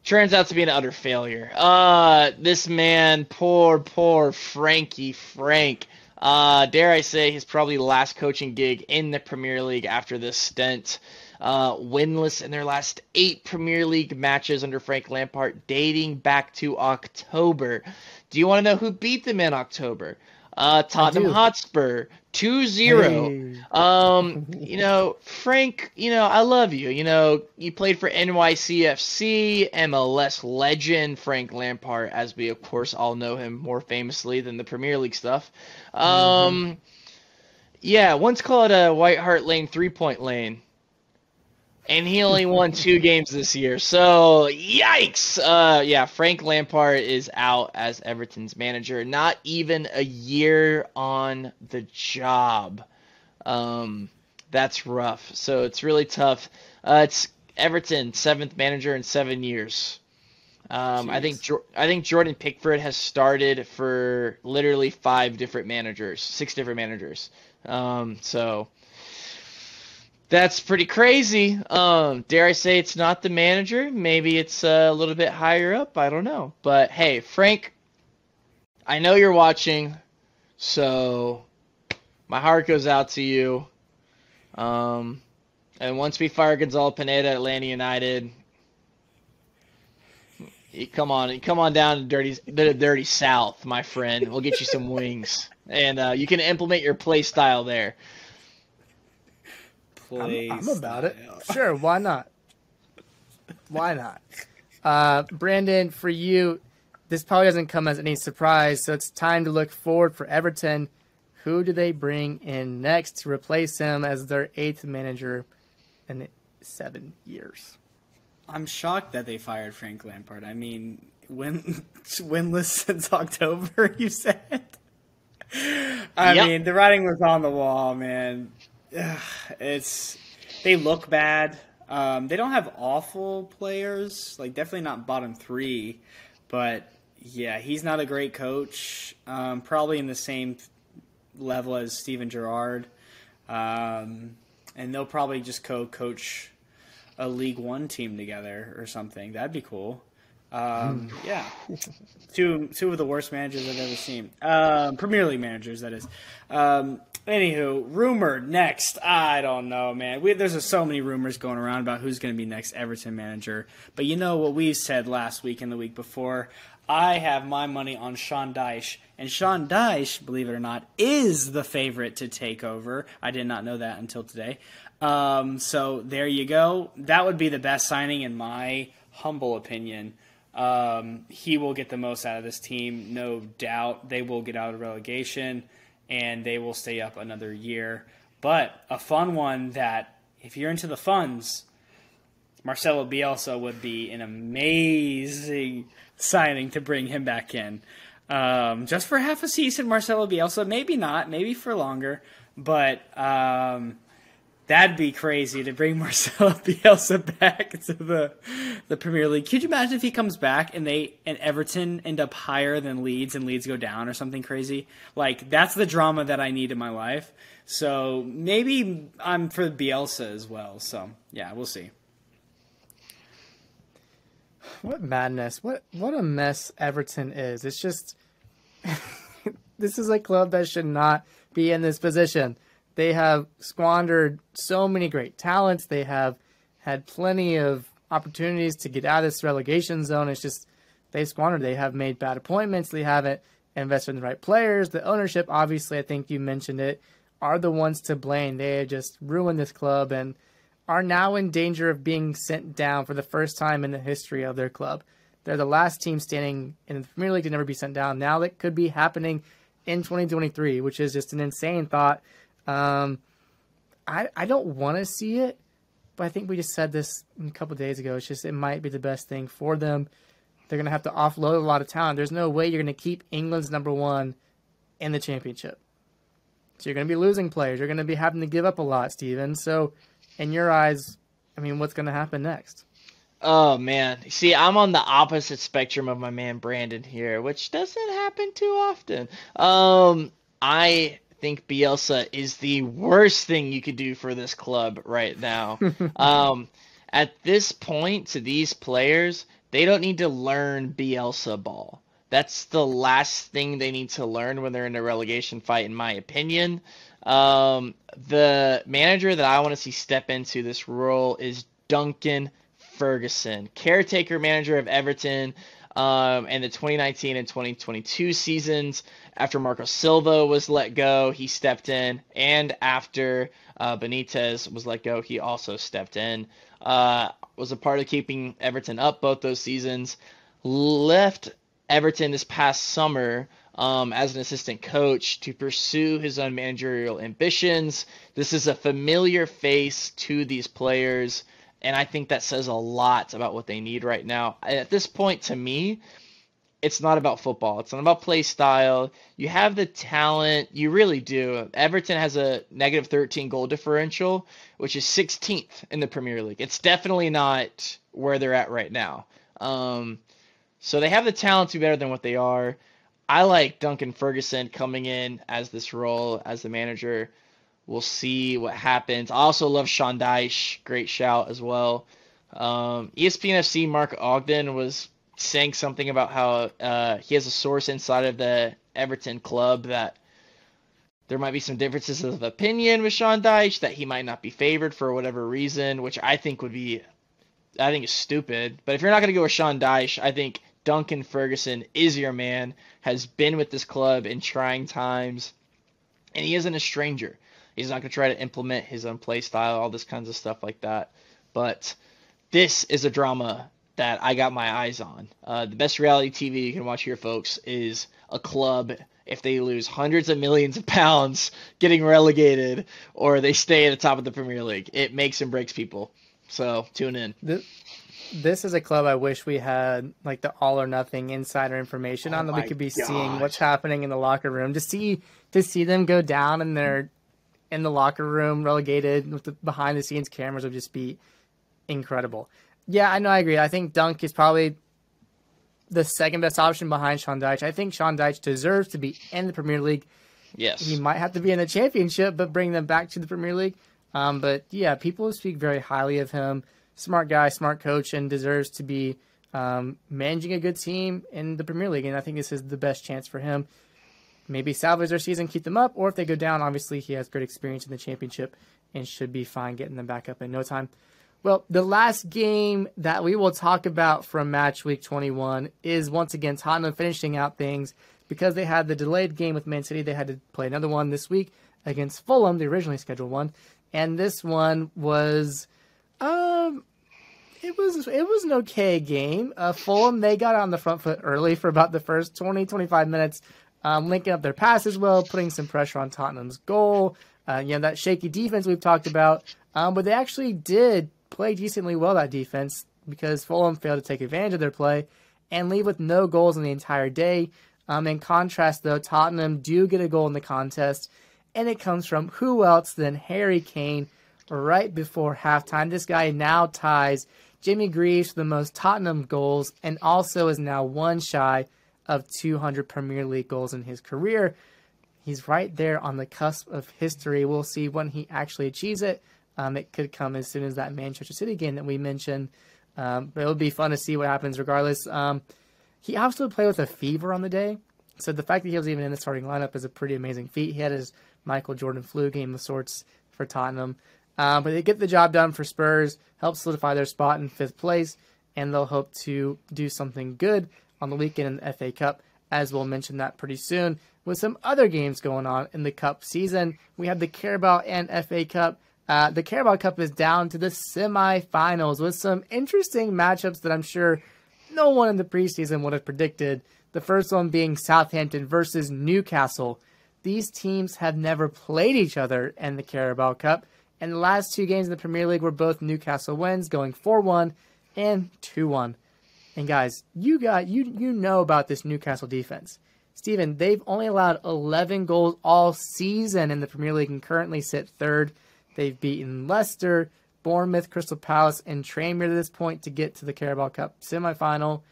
[SPEAKER 3] turns out to be an utter failure. Uh, this man, poor poor Frankie Frank. Uh, dare I say, his probably last coaching gig in the Premier League after this stint uh, winless in their last eight Premier League matches under Frank Lampard, dating back to October. Do you want to know who beat them in October? Uh, Tottenham Hotspur, 2-0. Hey. Um, you know, Frank, you know, I love you. You know, you played for NYCFC, MLS legend Frank Lampard, as we of course all know him more famously than the Premier League stuff. Um, mm-hmm. yeah, once called a White Hart Lane three-point lane and he only won two games this year. So yikes! Uh, yeah, Frank Lampard is out as Everton's manager. Not even a year on the job. Um, that's rough. So it's really tough. Uh, it's Everton seventh manager in seven years. Um, I think I think Jordan Pickford has started for literally five different managers, six different managers. Um, so that's pretty crazy. Um, dare I say it's not the manager? Maybe it's uh, a little bit higher up. I don't know. But hey, Frank, I know you're watching, so my heart goes out to you. Um, and once we fire Gonzalo Pineda at Atlanta United, come on, come on down to dirty, the dirty South, my friend. We'll get you some wings, and uh, you can implement your play style there
[SPEAKER 1] play. I'm, I'm about it. Sure, why not? Why not? Uh, Brandon, for you, this probably doesn't come as any surprise, so it's time to look forward for Everton. Who do they bring in next to replace him as their eighth manager in seven years?
[SPEAKER 2] I'm shocked that they fired Frank Lampard. I mean, win winless since October. You said. I yep. mean, the writing was on the wall, man. It's they look bad. Um, they don't have awful players, like definitely not bottom three, but yeah, he's not a great coach. Um, probably in the same level as Steven Gerrard, um, and they'll probably just co-coach a League One team together or something. That'd be cool. Um, yeah, two two of the worst managers I've ever seen. Um, Premier League managers, that is. Um, anywho, rumored next. I don't know, man. We, there's so many rumors going around about who's going to be next Everton manager. But you know what we said last week and the week before. I have my money on Sean Dyche, and Sean Dyche, believe it or not, is the favorite to take over. I did not know that until today. Um, so there you go. That would be the best signing in my humble opinion. Um, he will get the most out of this team, no doubt. They will get out of relegation and they will stay up another year. But a fun one that, if you're into the funds, Marcelo Bielsa would be an amazing signing to bring him back in. Um, just for half a season, Marcelo Bielsa, maybe not, maybe for longer, but um, that'd be crazy to bring Marcelo Bielsa back to the the Premier League. Could you imagine if he comes back and they and Everton end up higher than Leeds and Leeds go down or something crazy? Like that's the drama that I need in my life. So maybe I'm for Bielsa as well. So yeah, we'll see.
[SPEAKER 1] What madness! What what a mess Everton is. It's just this is a club that should not be in this position. They have squandered so many great talents. They have had plenty of opportunities to get out of this relegation zone. It's just they squandered. They have made bad appointments. They haven't invested in the right players. The ownership, obviously, I think you mentioned it, are the ones to blame. They have just ruined this club and are now in danger of being sent down for the first time in the history of their club. They're the last team standing in the Premier League to never be sent down. Now that could be happening in 2023, which is just an insane thought. Um, I I don't want to see it, but I think we just said this a couple days ago. It's just it might be the best thing for them. They're to have to offload a lot of talent. There's no way you're to keep England's number one in the championship. So you're to be losing players. You're to be having to give up a lot, Steven. So, in your eyes, I mean, what's to happen next?
[SPEAKER 3] Oh man, see, I'm on the opposite spectrum of my man Brandon here, which doesn't happen too often. Um, I think Bielsa is the worst thing you could do for this club right now. um, at this point, to these players, they don't need to learn Bielsa ball. That's the last thing they need to learn when they're in a relegation fight, in my opinion. Um, the manager that I want to see step into this role is Duncan Ferguson, caretaker manager of Everton um, and the 2019 and 2022 seasons. After Marco Silva was let go, he stepped in, and after uh, Benitez was let go, he also stepped in. Uh, was a part of keeping Everton up both those seasons. Left Everton this past summer um, as an assistant coach to pursue his own managerial ambitions. This is a familiar face to these players. And I think that says a lot about what they need right now. At this point, to me, it's not about football. It's not about play style. You have the talent. You really do. Everton has a negative 13 goal differential, which is 16th in the Premier League. It's definitely not where they're at right now. Um, so they have the talent to be better than what they are. I like Duncan Ferguson coming in as this role as the manager. We'll see what happens. I also love Sean Dyche. Great shout as well. Um, ESPN FC Mark Ogden was saying something about how uh, he has a source inside of the Everton club that there might be some differences of opinion with Sean Dyche that he might not be favored for whatever reason, which I think would be, I think is stupid. But if you're not going to go with Sean Dyche, I think Duncan Ferguson is your man. Has been with this club in trying times, and he isn't a stranger. He's not going to try to implement his own play style, all this kinds of stuff like that. But this is a drama that I got my eyes on. Uh, the best reality TV you can watch here, folks, is a club if they lose hundreds of millions of pounds getting relegated or they stay at the top of the Premier League. It makes and breaks people. So tune in.
[SPEAKER 1] This, this is a club I wish we had like the all or nothing insider information oh on that we could be seeing what's happening in the locker room to see to see them go down and their in the locker room, relegated with the behind the scenes cameras would just be incredible. Yeah, I know, I agree. I think Dunk is probably the second best option behind Sean Dyche. I think Sean Dyche deserves to be in the Premier League.
[SPEAKER 3] Yes.
[SPEAKER 1] He might have to be in the championship, but bring them back to the Premier League. Um, but yeah, people speak very highly of him. Smart guy, smart coach, and deserves to be um, managing a good team in the Premier League, and I think this is the best chance for him. Maybe salvage their season, keep them up, or if they go down, obviously he has great experience in the championship and should be fine getting them back up in no time. Well, the last game that we will talk about from match week 21 is once again Tottenham finishing out things because they had the delayed game with Man City. They had to play another one this week against Fulham, the originally scheduled one, and this one was, um, it was it was an okay game. Uh, Fulham they got on the front foot early for about the first 20 25 minutes, um, linking up their passes well, putting some pressure on Tottenham's goal. Uh, you know that shaky defense we've talked about, um, but they actually did play decently well that defense because Fulham failed to take advantage of their play and leave with no goals in the entire day. Um, in contrast, though, Tottenham do get a goal in the contest, and it comes from who else than Harry Kane right before halftime. This guy now ties Jimmy Greaves for the most Tottenham goals and also is now one shy of 200 Premier League goals in his career. He's right there on the cusp of history. We'll see when he actually achieves it. Um, it could come as soon as that Manchester City game that we mentioned. Um, but it would be fun to see what happens regardless. Um, he also played with a fever on the day. So the fact that he was even in the starting lineup is a pretty amazing feat. He had his Michael Jordan flu game of sorts for Tottenham. Um, but they get the job done for Spurs, help solidify their spot in fifth place, and they'll hope to do something good on the weekend in the FA Cup, as we'll mention that pretty soon. With some other games going on in the Cup season, we have the Carabao and FA Cup. Uh, the Carabao Cup is down to the semifinals with some interesting matchups that I'm sure no one in the preseason would have predicted. The first one being Southampton versus Newcastle. These teams have never played each other in the Carabao Cup, and the last two games in the Premier League were both Newcastle wins, going 4 1 and 2 1. And guys, you got you you know about this Newcastle defense. Steven, they've only allowed 11 goals all season in the Premier League and currently sit third. They've beaten Leicester, Bournemouth, Crystal Palace, and Tranmere to this point to get to the Carabao Cup semifinal.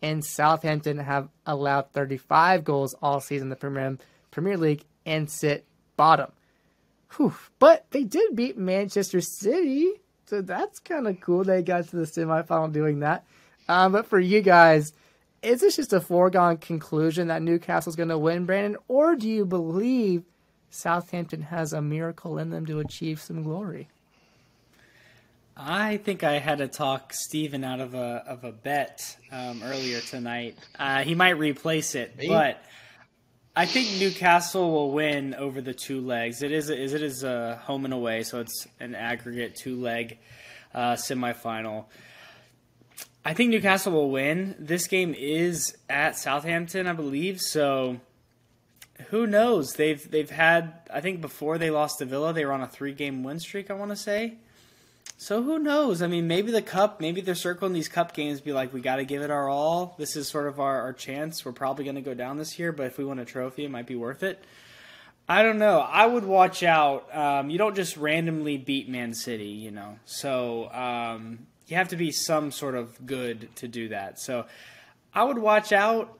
[SPEAKER 1] And Southampton have allowed 35 goals all season in the Premier, Premier League and sit bottom. Whew. But they did beat Manchester City, so that's kind of cool. They got to the semifinal doing that. Um, but for you guys, is this just a foregone conclusion that Newcastle's going to win, Brandon, or do you believe Southampton has a miracle in them to achieve some glory.
[SPEAKER 2] I think I had to talk Steven out of a of a bet um, earlier tonight. Uh, he might replace it, Me? but I think Newcastle will win over the two legs. It is is it is a home and away, so it's an aggregate two leg uh, semifinal. I think Newcastle will win. This game is at Southampton, I believe. So who knows? They've they've had I think before they lost to Villa, they were on a three game win streak. I want to say. So who knows? I mean, maybe the cup, maybe they're circling these cup games, be like, we got to give it our all. This is sort of our, our chance. We're probably going to go down this year, but if we win a trophy, it might be worth it. I don't know. I would watch out. Um, you don't just randomly beat Man City, you know. So um, you have to be some sort of good to do that. So I would watch out.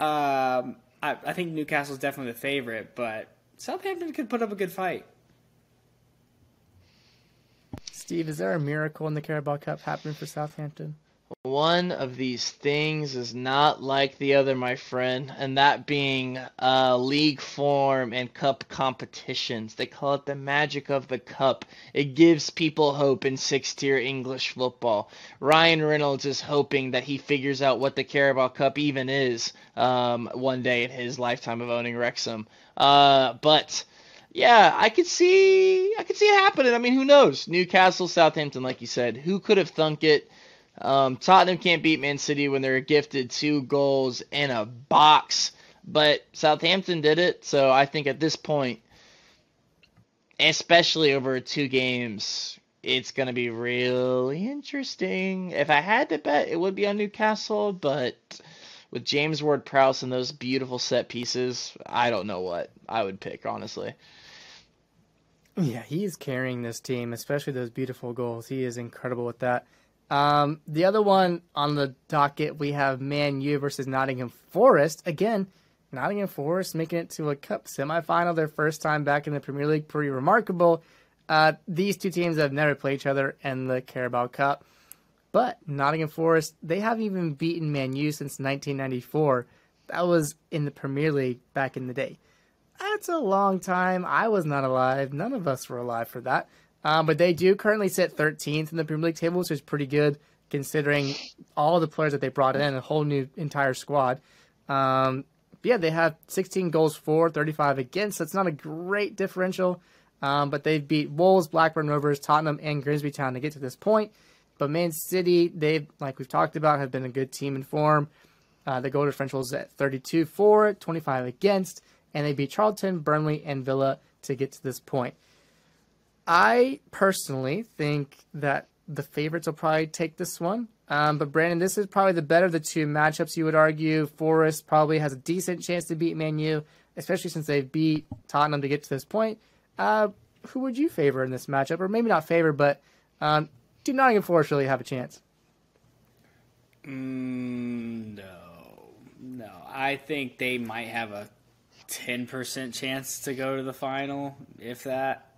[SPEAKER 2] Um, I, I think Newcastle's definitely the favorite, but Southampton could put up a good fight.
[SPEAKER 1] Steve, is there a miracle in the Carabao Cup happening for Southampton?
[SPEAKER 3] One of these things is not like the other, my friend, and that being uh, league form and cup competitions. They call it the magic of the cup. It gives people hope in six tier English football. Ryan Reynolds is hoping that he figures out what the Carabao Cup even is um, one day in his lifetime of owning Wrexham. Uh, but yeah, I could see I could see it happening. I mean, who knows? Newcastle, Southampton, like you said, who could have thunk it? Um, Tottenham can't beat Man City when they're gifted two goals in a box, but Southampton did it. So I think at this point, especially over two games, it's going to be really interesting. If I had to bet, it would be on Newcastle, but with James Ward Prowse and those beautiful set pieces, I don't know what I would pick, honestly.
[SPEAKER 1] Yeah, he's carrying this team, especially those beautiful goals. He is incredible with that. Um, the other one on the docket, we have Man U versus Nottingham Forest. Again, Nottingham Forest making it to a cup semifinal, their first time back in the Premier League. Pretty remarkable. Uh, these two teams have never played each other in the Carabao Cup. But Nottingham Forest, they haven't even beaten Man U since 1994. That was in the Premier League back in the day. That's a long time. I was not alive. None of us were alive for that. Um, but they do currently sit 13th in the Premier League table, which is pretty good considering all the players that they brought in, a whole new entire squad. Um, yeah, they have 16 goals for, 35 against. That's not a great differential, um, but they've beat Wolves, Blackburn Rovers, Tottenham, and Grimsby Town to get to this point. But Man City, they like we've talked about, have been a good team in form. Uh, the goal differential is at 32 for, 25 against, and they beat Charlton, Burnley, and Villa to get to this point. I personally think that the favorites will probably take this one. Um, but Brandon, this is probably the better of the two matchups. You would argue Forest probably has a decent chance to beat Man U, especially since they've beat Tottenham to get to this point. Uh, who would you favor in this matchup, or maybe not favor, but um, do Nottingham Forest really have a chance?
[SPEAKER 2] Mm, no, no. I think they might have a ten percent chance to go to the final, if that.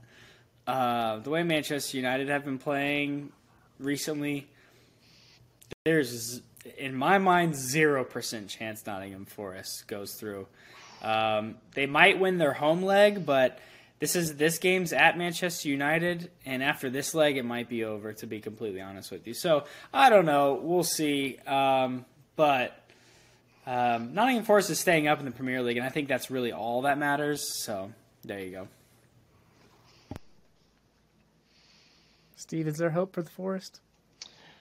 [SPEAKER 2] Uh, the way Manchester United have been playing, recently, there's in my mind zero percent chance Nottingham Forest goes through. Um, they might win their home leg, but this is this game's at Manchester United, and after this leg, it might be over. To be completely honest with you, so I don't know. We'll see. Um, but um, Nottingham Forest is staying up in the Premier League, and I think that's really all that matters. So there you go.
[SPEAKER 1] Steve, is there hope for the Forest?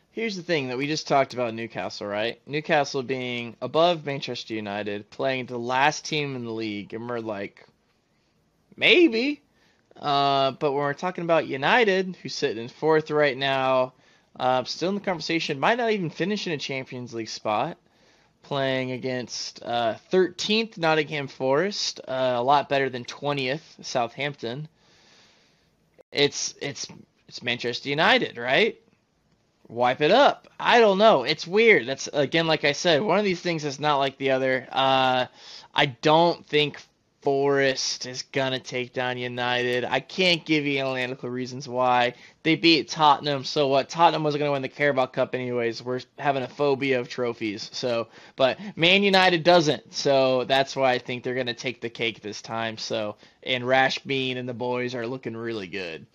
[SPEAKER 3] Here's the thing that we just talked about Newcastle, right? Newcastle being above Manchester United, playing the last team in the league, and we're like, maybe. Uh, but when we're talking about United, who's sitting in fourth right now, uh, still in the conversation, might not even finish in a Champions League spot, playing against uh, 13th Nottingham Forest, uh, a lot better than 20th Southampton. It's it's it's Manchester United, right? Wipe it up. I don't know. It's weird. That's again, like I said, one of these things is not like the other. Uh, I don't think Forest is gonna take down United. I can't give you analytical reasons why they beat Tottenham. So what? Tottenham wasn't gonna win the Carabao Cup anyways. We're having a phobia of trophies. So, but Man United doesn't. So that's why I think they're gonna take the cake this time. So, and Rash Bean and the boys are looking really good.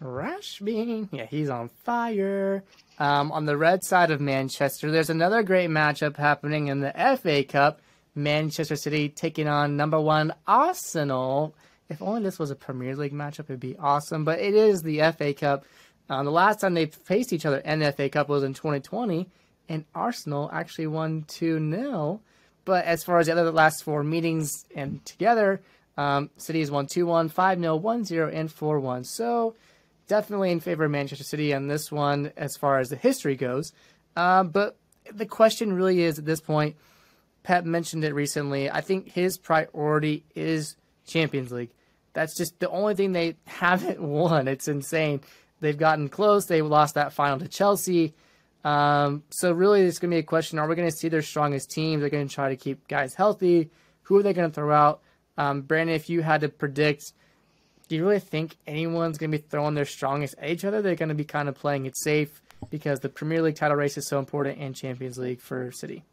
[SPEAKER 1] Rashby, yeah, he's on fire. Um, on the red side of Manchester, there's another great matchup happening in the FA Cup. Manchester City taking on number one Arsenal. If only this was a Premier League matchup, it'd be awesome. But it is the FA Cup. Um, the last time they faced each other in the FA Cup was in 2020, and Arsenal actually won 2 0. But as far as the other last four meetings and together, um, City has won 2 1, 5 0, 1 0, and 4 1. So definitely in favor of Manchester City on this one as far as the history goes. Uh, but the question really is at this point, Pep mentioned it recently. I think his priority is Champions League. That's just the only thing they haven't won. It's insane. They've gotten close. They lost that final to Chelsea. Um, so really, it's going to be a question: Are we going to see their strongest teams? They're going to try to keep guys healthy. Who are they going to throw out? Um, Brandon, if you had to predict do you really think anyone's going to be throwing their strongest at each other? They're going to be kind of playing it safe because the Premier League title race is so important and Champions League for City.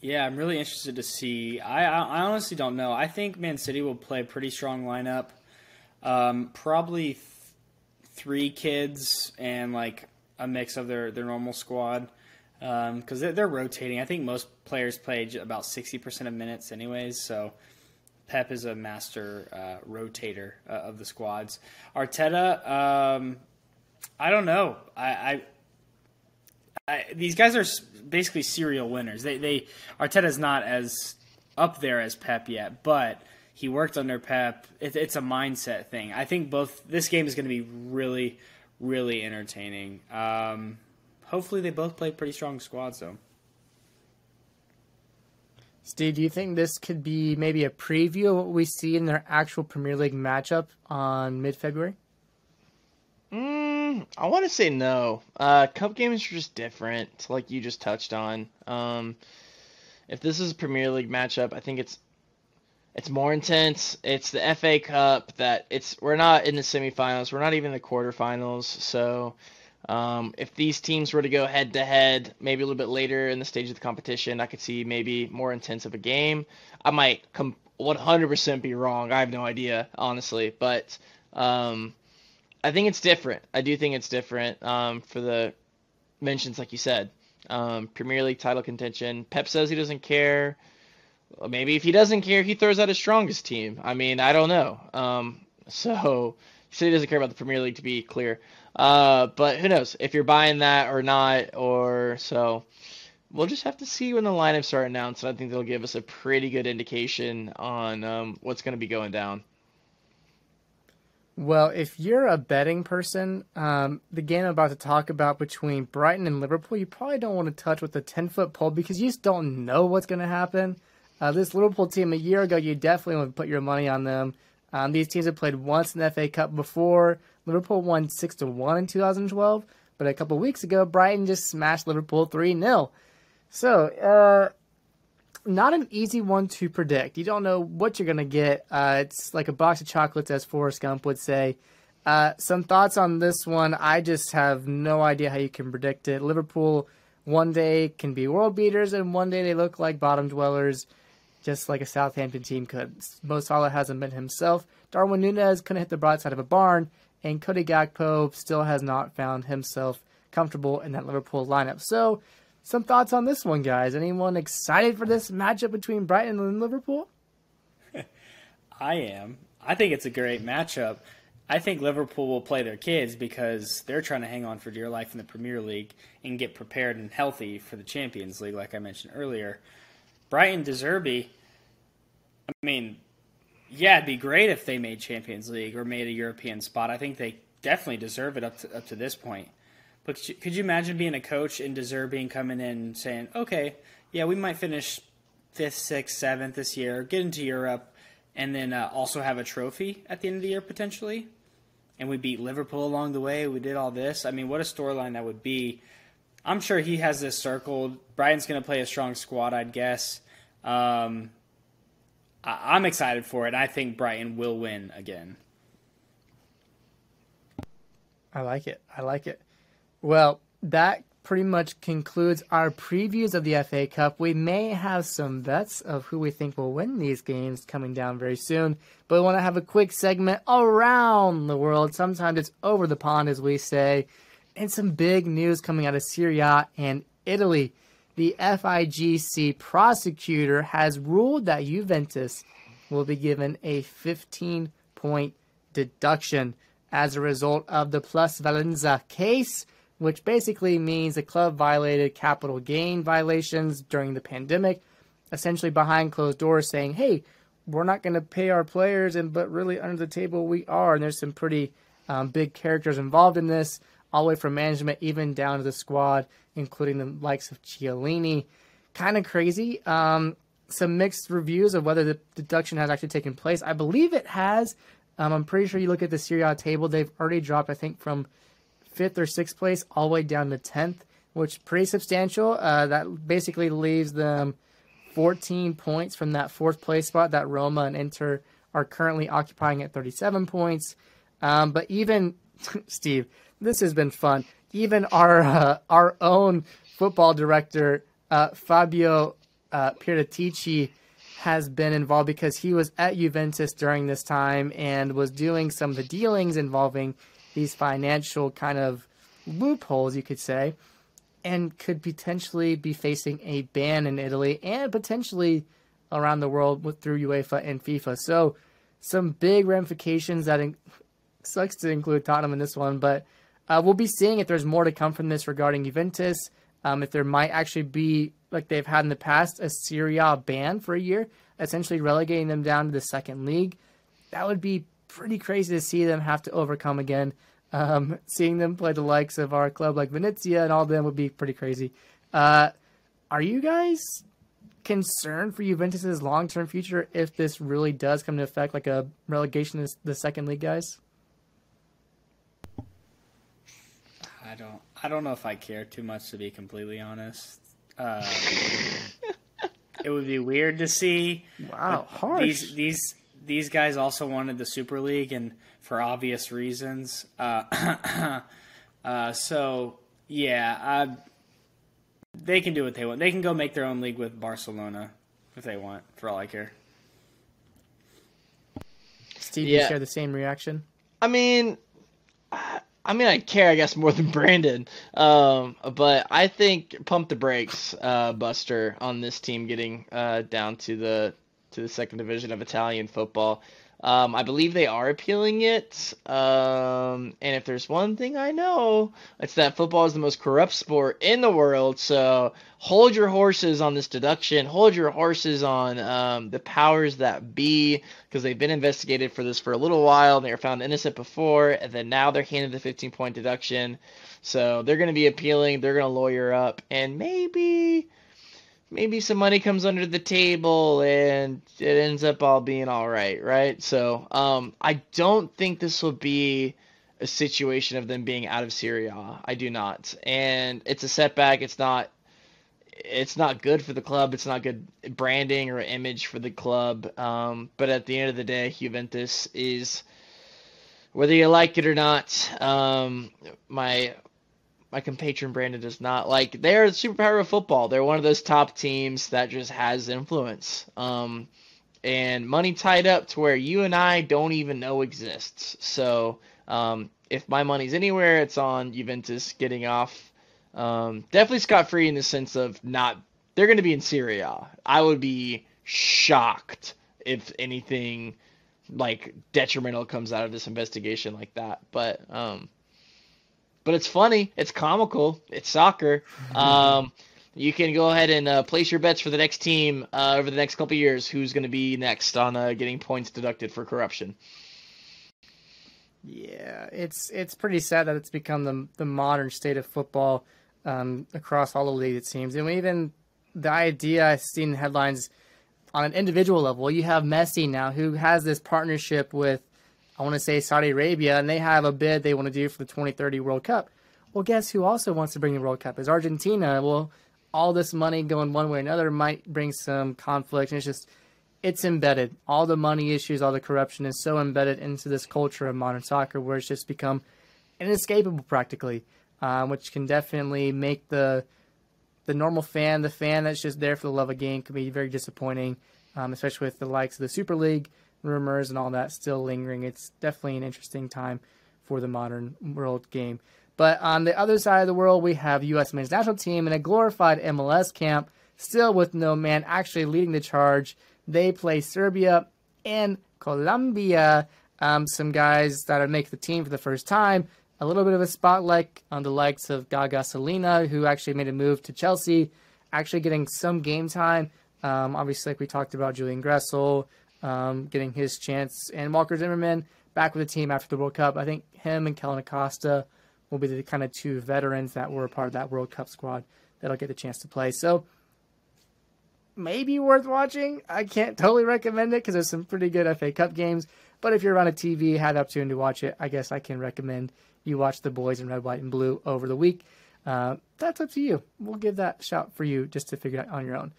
[SPEAKER 2] Yeah, I'm really interested to see. I, I honestly don't know. I think Man City will play a pretty strong lineup. Um, probably th- three kids and like a mix of their, their normal squad because um, they're, they're rotating. I think most players play about 60% of minutes, anyways. So Pep is a master uh, rotator uh, of the squads. Arteta, um, I don't know. I, I, I, these guys are basically serial winners. They, they Arteta's not as up there as Pep yet, but he worked under Pep. It, it's a mindset thing. I think both this game is going to be really, really entertaining. Um, hopefully, they both play pretty strong squads though.
[SPEAKER 1] Steve, do you think this could be maybe a preview of what we see in their actual Premier League matchup on mid February?
[SPEAKER 3] Mm, I want to say no. Uh, cup games are just different, like you just touched on. Um, if this is a Premier League matchup, I think it's it's more intense. It's the FA Cup that it's we're not in the semifinals. We're not even in the quarterfinals. So Um, if these teams were to go head to head, maybe a little bit later in the stage of the competition, I could see maybe more intense of a game. I might com- 100% be wrong. I have no idea, honestly, but um, I think it's different. I do think it's different um, for the mentions, like you said. Um, Premier League title contention. Pep says he doesn't care. Maybe if he doesn't care, he throws out his strongest team. I mean, I don't know. Um, so he said he doesn't care about the Premier League, to be clear. Uh, but who knows if you're buying that or not, or so. We'll just have to see when the lineups are announced. I think they'll give us a pretty good indication on um, what's going to be going down.
[SPEAKER 1] Well, if you're a betting person, um, the game I'm about to talk about between Brighton and Liverpool, you probably don't want to touch with a 10 foot pole because you just don't know what's going to happen. Uh, this Liverpool team a year ago, you definitely would put your money on them. Um, these teams have played once in the FA Cup before. Liverpool won six to one in 2012, but a couple weeks ago, Brighton just smashed Liverpool three 0 So, uh, not an easy one to predict. You don't know what you're gonna get. Uh, it's like a box of chocolates, as Forrest Gump would say. Uh, some thoughts on this one. I just have no idea how you can predict it. Liverpool one day can be world beaters, and one day they look like bottom dwellers just like a Southampton team could. Mo Salah hasn't been himself. Darwin Nunez couldn't hit the broadside of a barn, and Cody Gakpo still has not found himself comfortable in that Liverpool lineup. So, some thoughts on this one, guys? Anyone excited for this matchup between Brighton and Liverpool?
[SPEAKER 2] I am. I think it's a great matchup. I think Liverpool will play their kids because they're trying to hang on for dear life in the Premier League and get prepared and healthy for the Champions League, like I mentioned earlier. Brighton De Zerbi, I mean, yeah, it'd be great if they made Champions League or made a European spot. I think they definitely deserve it up to up to this point. But could you, could you imagine being a coach and De Zerbi coming in saying, "Okay, yeah, we might finish fifth, sixth, seventh this year, get into Europe, and then uh, also have a trophy at the end of the year potentially." And we beat Liverpool along the way. We did all this. I mean, what a storyline that would be. I'm sure he has this circled. Brighton's going to play a strong squad, I'd guess. Um, I- I'm excited for it. I think Brighton will win again.
[SPEAKER 1] I like it. I like it. Well, that pretty much concludes our previews of the FA Cup. We may have some bets of who we think will win these games coming down very soon, but we want to have a quick segment around the world. Sometimes it's over the pond, as we say, and some big news coming out of Serie A and Italy. The FIGC prosecutor has ruled that Juventus will be given a 15 point deduction as a result of the plusvalenza case, which basically means the club violated capital gain violations during the pandemic, essentially behind closed doors saying, hey, we're not going to pay our players, and but really under the table we are. And there's some pretty um, big characters involved in this, all the way from management even down to the squad, including the likes of Chiellini. Kind of crazy. Um, some mixed reviews of whether the deduction has actually taken place. I believe it has. Um, I'm pretty sure you look at the Serie A table, they've already dropped, I think, from fifth or sixth place all the way down to 10th, which pretty substantial. Uh, that basically leaves them 14 points from that fourth place spot that Roma and Inter are currently occupying at 37 points. Um, but even, Steve, this has been fun. Even our uh, our own football director, uh, Fabio uh, Paratici, has been involved because he was at Juventus during this time and was doing some of the dealings involving these financial kind of loopholes, you could say, and could potentially be facing a ban in Italy and potentially around the world with, through UEFA and FIFA. So, some big ramifications that in, sucks to include Tottenham in this one, but uh, we'll be seeing if there's more to come from this regarding Juventus. Um, if there might actually be, like they've had in the past, a Serie A ban for a year, essentially relegating them down to the second league. That would be pretty crazy to see them have to overcome again. Um, seeing them play the likes of our club like Venezia and all of them would be pretty crazy. Uh, are you guys concerned for Juventus's long term future if this really does come to effect, like a relegation to the second league, guys?
[SPEAKER 2] I don't. I don't know if I care too much to be completely honest. Uh, it would be weird to see.
[SPEAKER 1] Wow, harsh.
[SPEAKER 2] These these these guys also wanted the Super League, and for obvious reasons. Uh, Uh, so yeah, I, they can do what they want. They can go make their own league with Barcelona if they want, for all I care.
[SPEAKER 1] Steve, yeah. you share the same reaction?
[SPEAKER 3] I mean, I mean, I care, I guess, more than Brandon. Um, but I think pump the brakes, uh, Buster, on this team getting uh, down to the to the second division of Italian football. Um, I believe they are appealing it. Um, and if there's one thing I know, it's that football is the most corrupt sport in the world. So hold your horses on this deduction. Hold your horses on um, the powers that be, because they've been investigated for this for a little while. They were found innocent before, and then now they're handed the 15 point deduction. So they're going to be appealing. They're going to lawyer up, and maybe maybe some money comes under the table and it ends up all being all right, right? So um, I don't think this will be a situation of them being out of Serie A. I do not, and it's a setback. It's not. It's not good for the club. It's not good branding or image for the club. Um, but at the end of the day, Juventus is, whether you like it or not, um, my my compatriot Brandon does not like. They're the superpower of football. They're one of those top teams that just has influence. Um, and money tied up to where you and I don't even know exists. So um, if my money's anywhere, it's on Juventus getting off. Um, definitely scot free in the sense of not. They're going to be in Serie A. I would be shocked if anything like detrimental comes out of this investigation like that. But um, but it's funny. It's comical. It's soccer. Um, you can go ahead and uh, place your bets for the next team uh, over the next couple years. Who's going to be next on uh, getting points deducted for corruption?
[SPEAKER 1] Yeah, it's it's pretty sad that it's become the the modern state of football um, across all the league. It seems, and even the idea I've seen headlines on an individual level. You have Messi now, who has this partnership with I want to say Saudi Arabia, and they have a bid they want to do for the 2030 World Cup. Well, guess who also wants to bring the World Cup? Is Argentina. Well, all this money going one way or another might bring some conflict, and it's just it's embedded. All the money issues, all the corruption is so embedded into this culture of modern soccer, where it's just become inescapable practically, um, which can definitely make the the normal fan, the fan that's just there for the love of game, can be very disappointing, um, especially with the likes of the Super League rumors and all that still lingering. It's definitely an interesting time for the modern world game. But on the other side of the world, we have U.S. men's national team in a glorified MLS camp, still with no man actually leading the charge. They play Serbia and Colombia. Um, some guys that are making the team for the first time. A little bit of a spotlight on the likes of Gaga Slonina, who actually made a move to Chelsea, actually getting some game time. Um, obviously, like we talked about, Julian Gressel, um, getting his chance. And Walker Zimmerman back with the team after the World Cup. I think him and Kellyn Acosta will be the kind of two veterans that were a part of that World Cup squad that'll get the chance to play. So maybe worth watching. I can't totally recommend it because there's some pretty good FA Cup games. But if you're on a TV, had the opportunity to watch it, I guess I can recommend you watch the boys in red, white, and blue over the week. Uh, that's up to you. We'll give that shout for you just to figure it out on your own.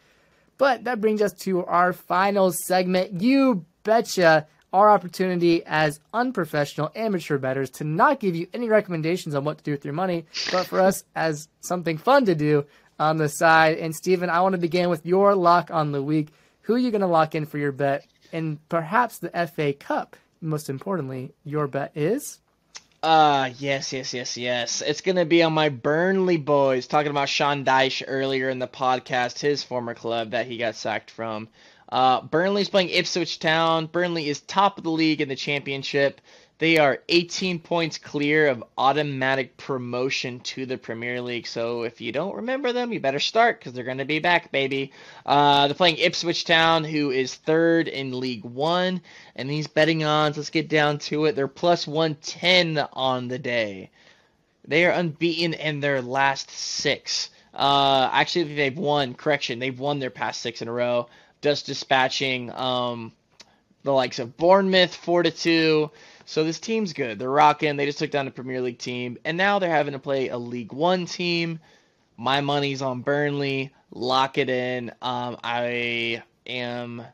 [SPEAKER 1] But that brings us to our final segment. You betcha our opportunity as unprofessional amateur bettors to not give you any recommendations on what to do with your money, but for us as something fun to do on the side. And Stephen, I want to begin with your lock on the week. Who are you going to lock in for your bet? And perhaps the FA Cup. Most importantly, your bet is?
[SPEAKER 3] Uh, yes, yes, yes, yes. It's going to be on my Burnley boys, talking about Sean Dyche earlier in the podcast, his former club that he got sacked from. Uh, Burnley's playing Ipswich Town. Burnley is top of the league in the championship. They are 18 points clear of automatic promotion to the Premier League. So if you don't remember them, you better start because they're going to be back, baby. Uh, they're playing Ipswich Town, who is third in League One, and these betting odds. Let's get down to it. They're plus 110 on the day. They are unbeaten in their last six. Uh, actually, they've won. Correction, they've won their past six in a row. Just dispatching um, the likes of Bournemouth four to two. So this team's good. They're rocking. They just took down a Premier League team, and now they're having to play a League One team. My money's on Burnley. Lock it in. Um, I am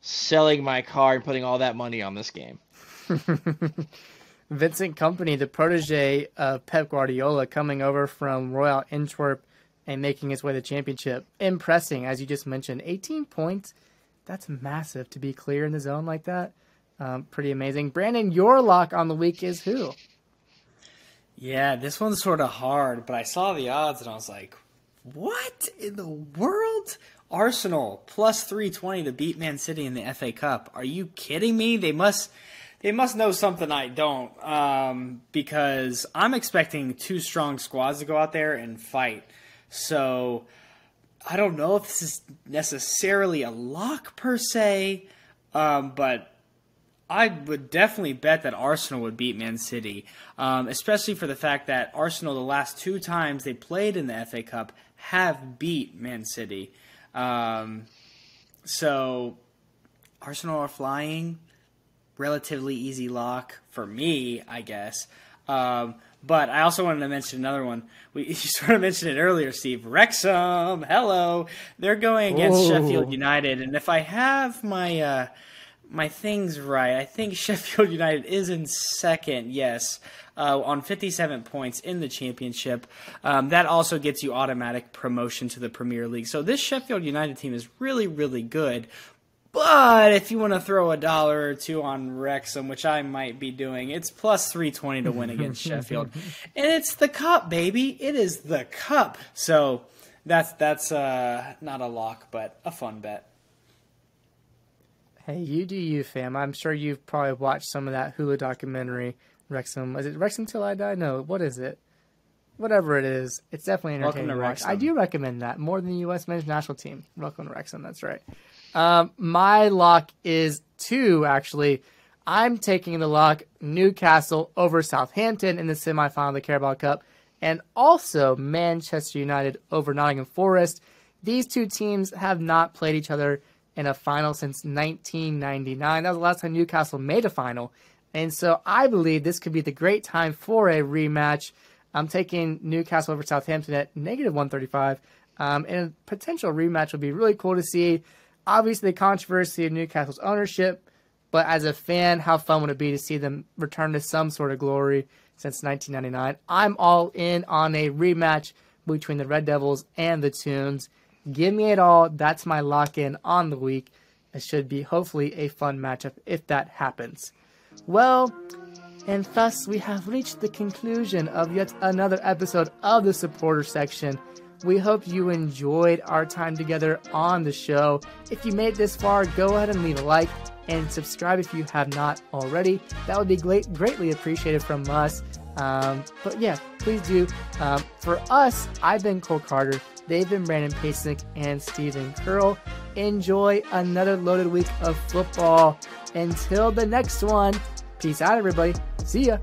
[SPEAKER 3] selling my car and putting all that money on this game.
[SPEAKER 1] Vincent Kompany, the protege of Pep Guardiola, coming over from Royal Antwerp and making his way to the championship. Impressing, as you just mentioned. 18 points. That's massive to be clear in the zone like that. Um, pretty amazing. Brandon, your lock on the week is who?
[SPEAKER 2] Yeah, this one's sort of hard, but I saw the odds and I was like, what in the world? Arsenal plus 320 to beat Man City in the FA Cup. Are you kidding me? They must they must know something I don't um, because I'm expecting two strong squads to go out there and fight. So I don't know if this is necessarily a lock per se, um, but I would definitely bet that Arsenal would beat Man City, um, especially for the fact that Arsenal, the last two times they played in the FA Cup, have beat Man City. Um, so Arsenal are flying, relatively easy lock for me, I guess. Um, but I also wanted to mention another one. We you sort of mentioned it earlier, Steve. Wrexham, hello. They're going against Whoa. Sheffield United, and if I have my uh, my things right, I think Sheffield United is in second. Yes, uh, on 57 points in the championship. Um, that also gets you automatic promotion to the Premier League. So this Sheffield United team is really, really good. But if you want to throw a dollar or two on Wrexham, which I might be doing, it's plus 320 to win against Sheffield. And it's the cup, baby. It is the cup. So that's that's uh, not a lock, but a fun bet.
[SPEAKER 1] Hey, you do you, fam. I'm sure you've probably watched some of that Hulu documentary Wrexham. Is it Wrexham Till I Die? No, what is it? Whatever it is, it's definitely entertaining Welcome to, watch. I do recommend that more than the U.S. men's national team. Welcome to Wrexham. That's right. Um, my lock is two. Actually, I'm taking the lock Newcastle over Southampton in the semifinal of the Carabao Cup, and also Manchester United over Nottingham Forest. These two teams have not played each other in a final since 1999. That was the last time Newcastle made a final. And so I believe this could be the great time for a rematch. I'm taking Newcastle over Southampton at negative 135. Um, and a potential rematch would be really cool to see. Obviously, the controversy of Newcastle's ownership, but as a fan, how fun would it be to see them return to some sort of glory since 1999? I'm all in on a rematch between the Red Devils and the Toons. Give me it all. That's my lock in on the week. It should be hopefully a fun matchup if that happens. Well, and thus we have reached the conclusion of yet another episode of the supporter section. We hope you enjoyed our time together on the show. If you made this far, go ahead and leave a like and subscribe if you have not already. That would be great, greatly appreciated from us. Um, but yeah, please do. Um, for us, I've been Cole Carter. They've been Brandon Pasnick and Stephen Curl. Enjoy another loaded week of football. Until the next one, peace out, everybody. See ya.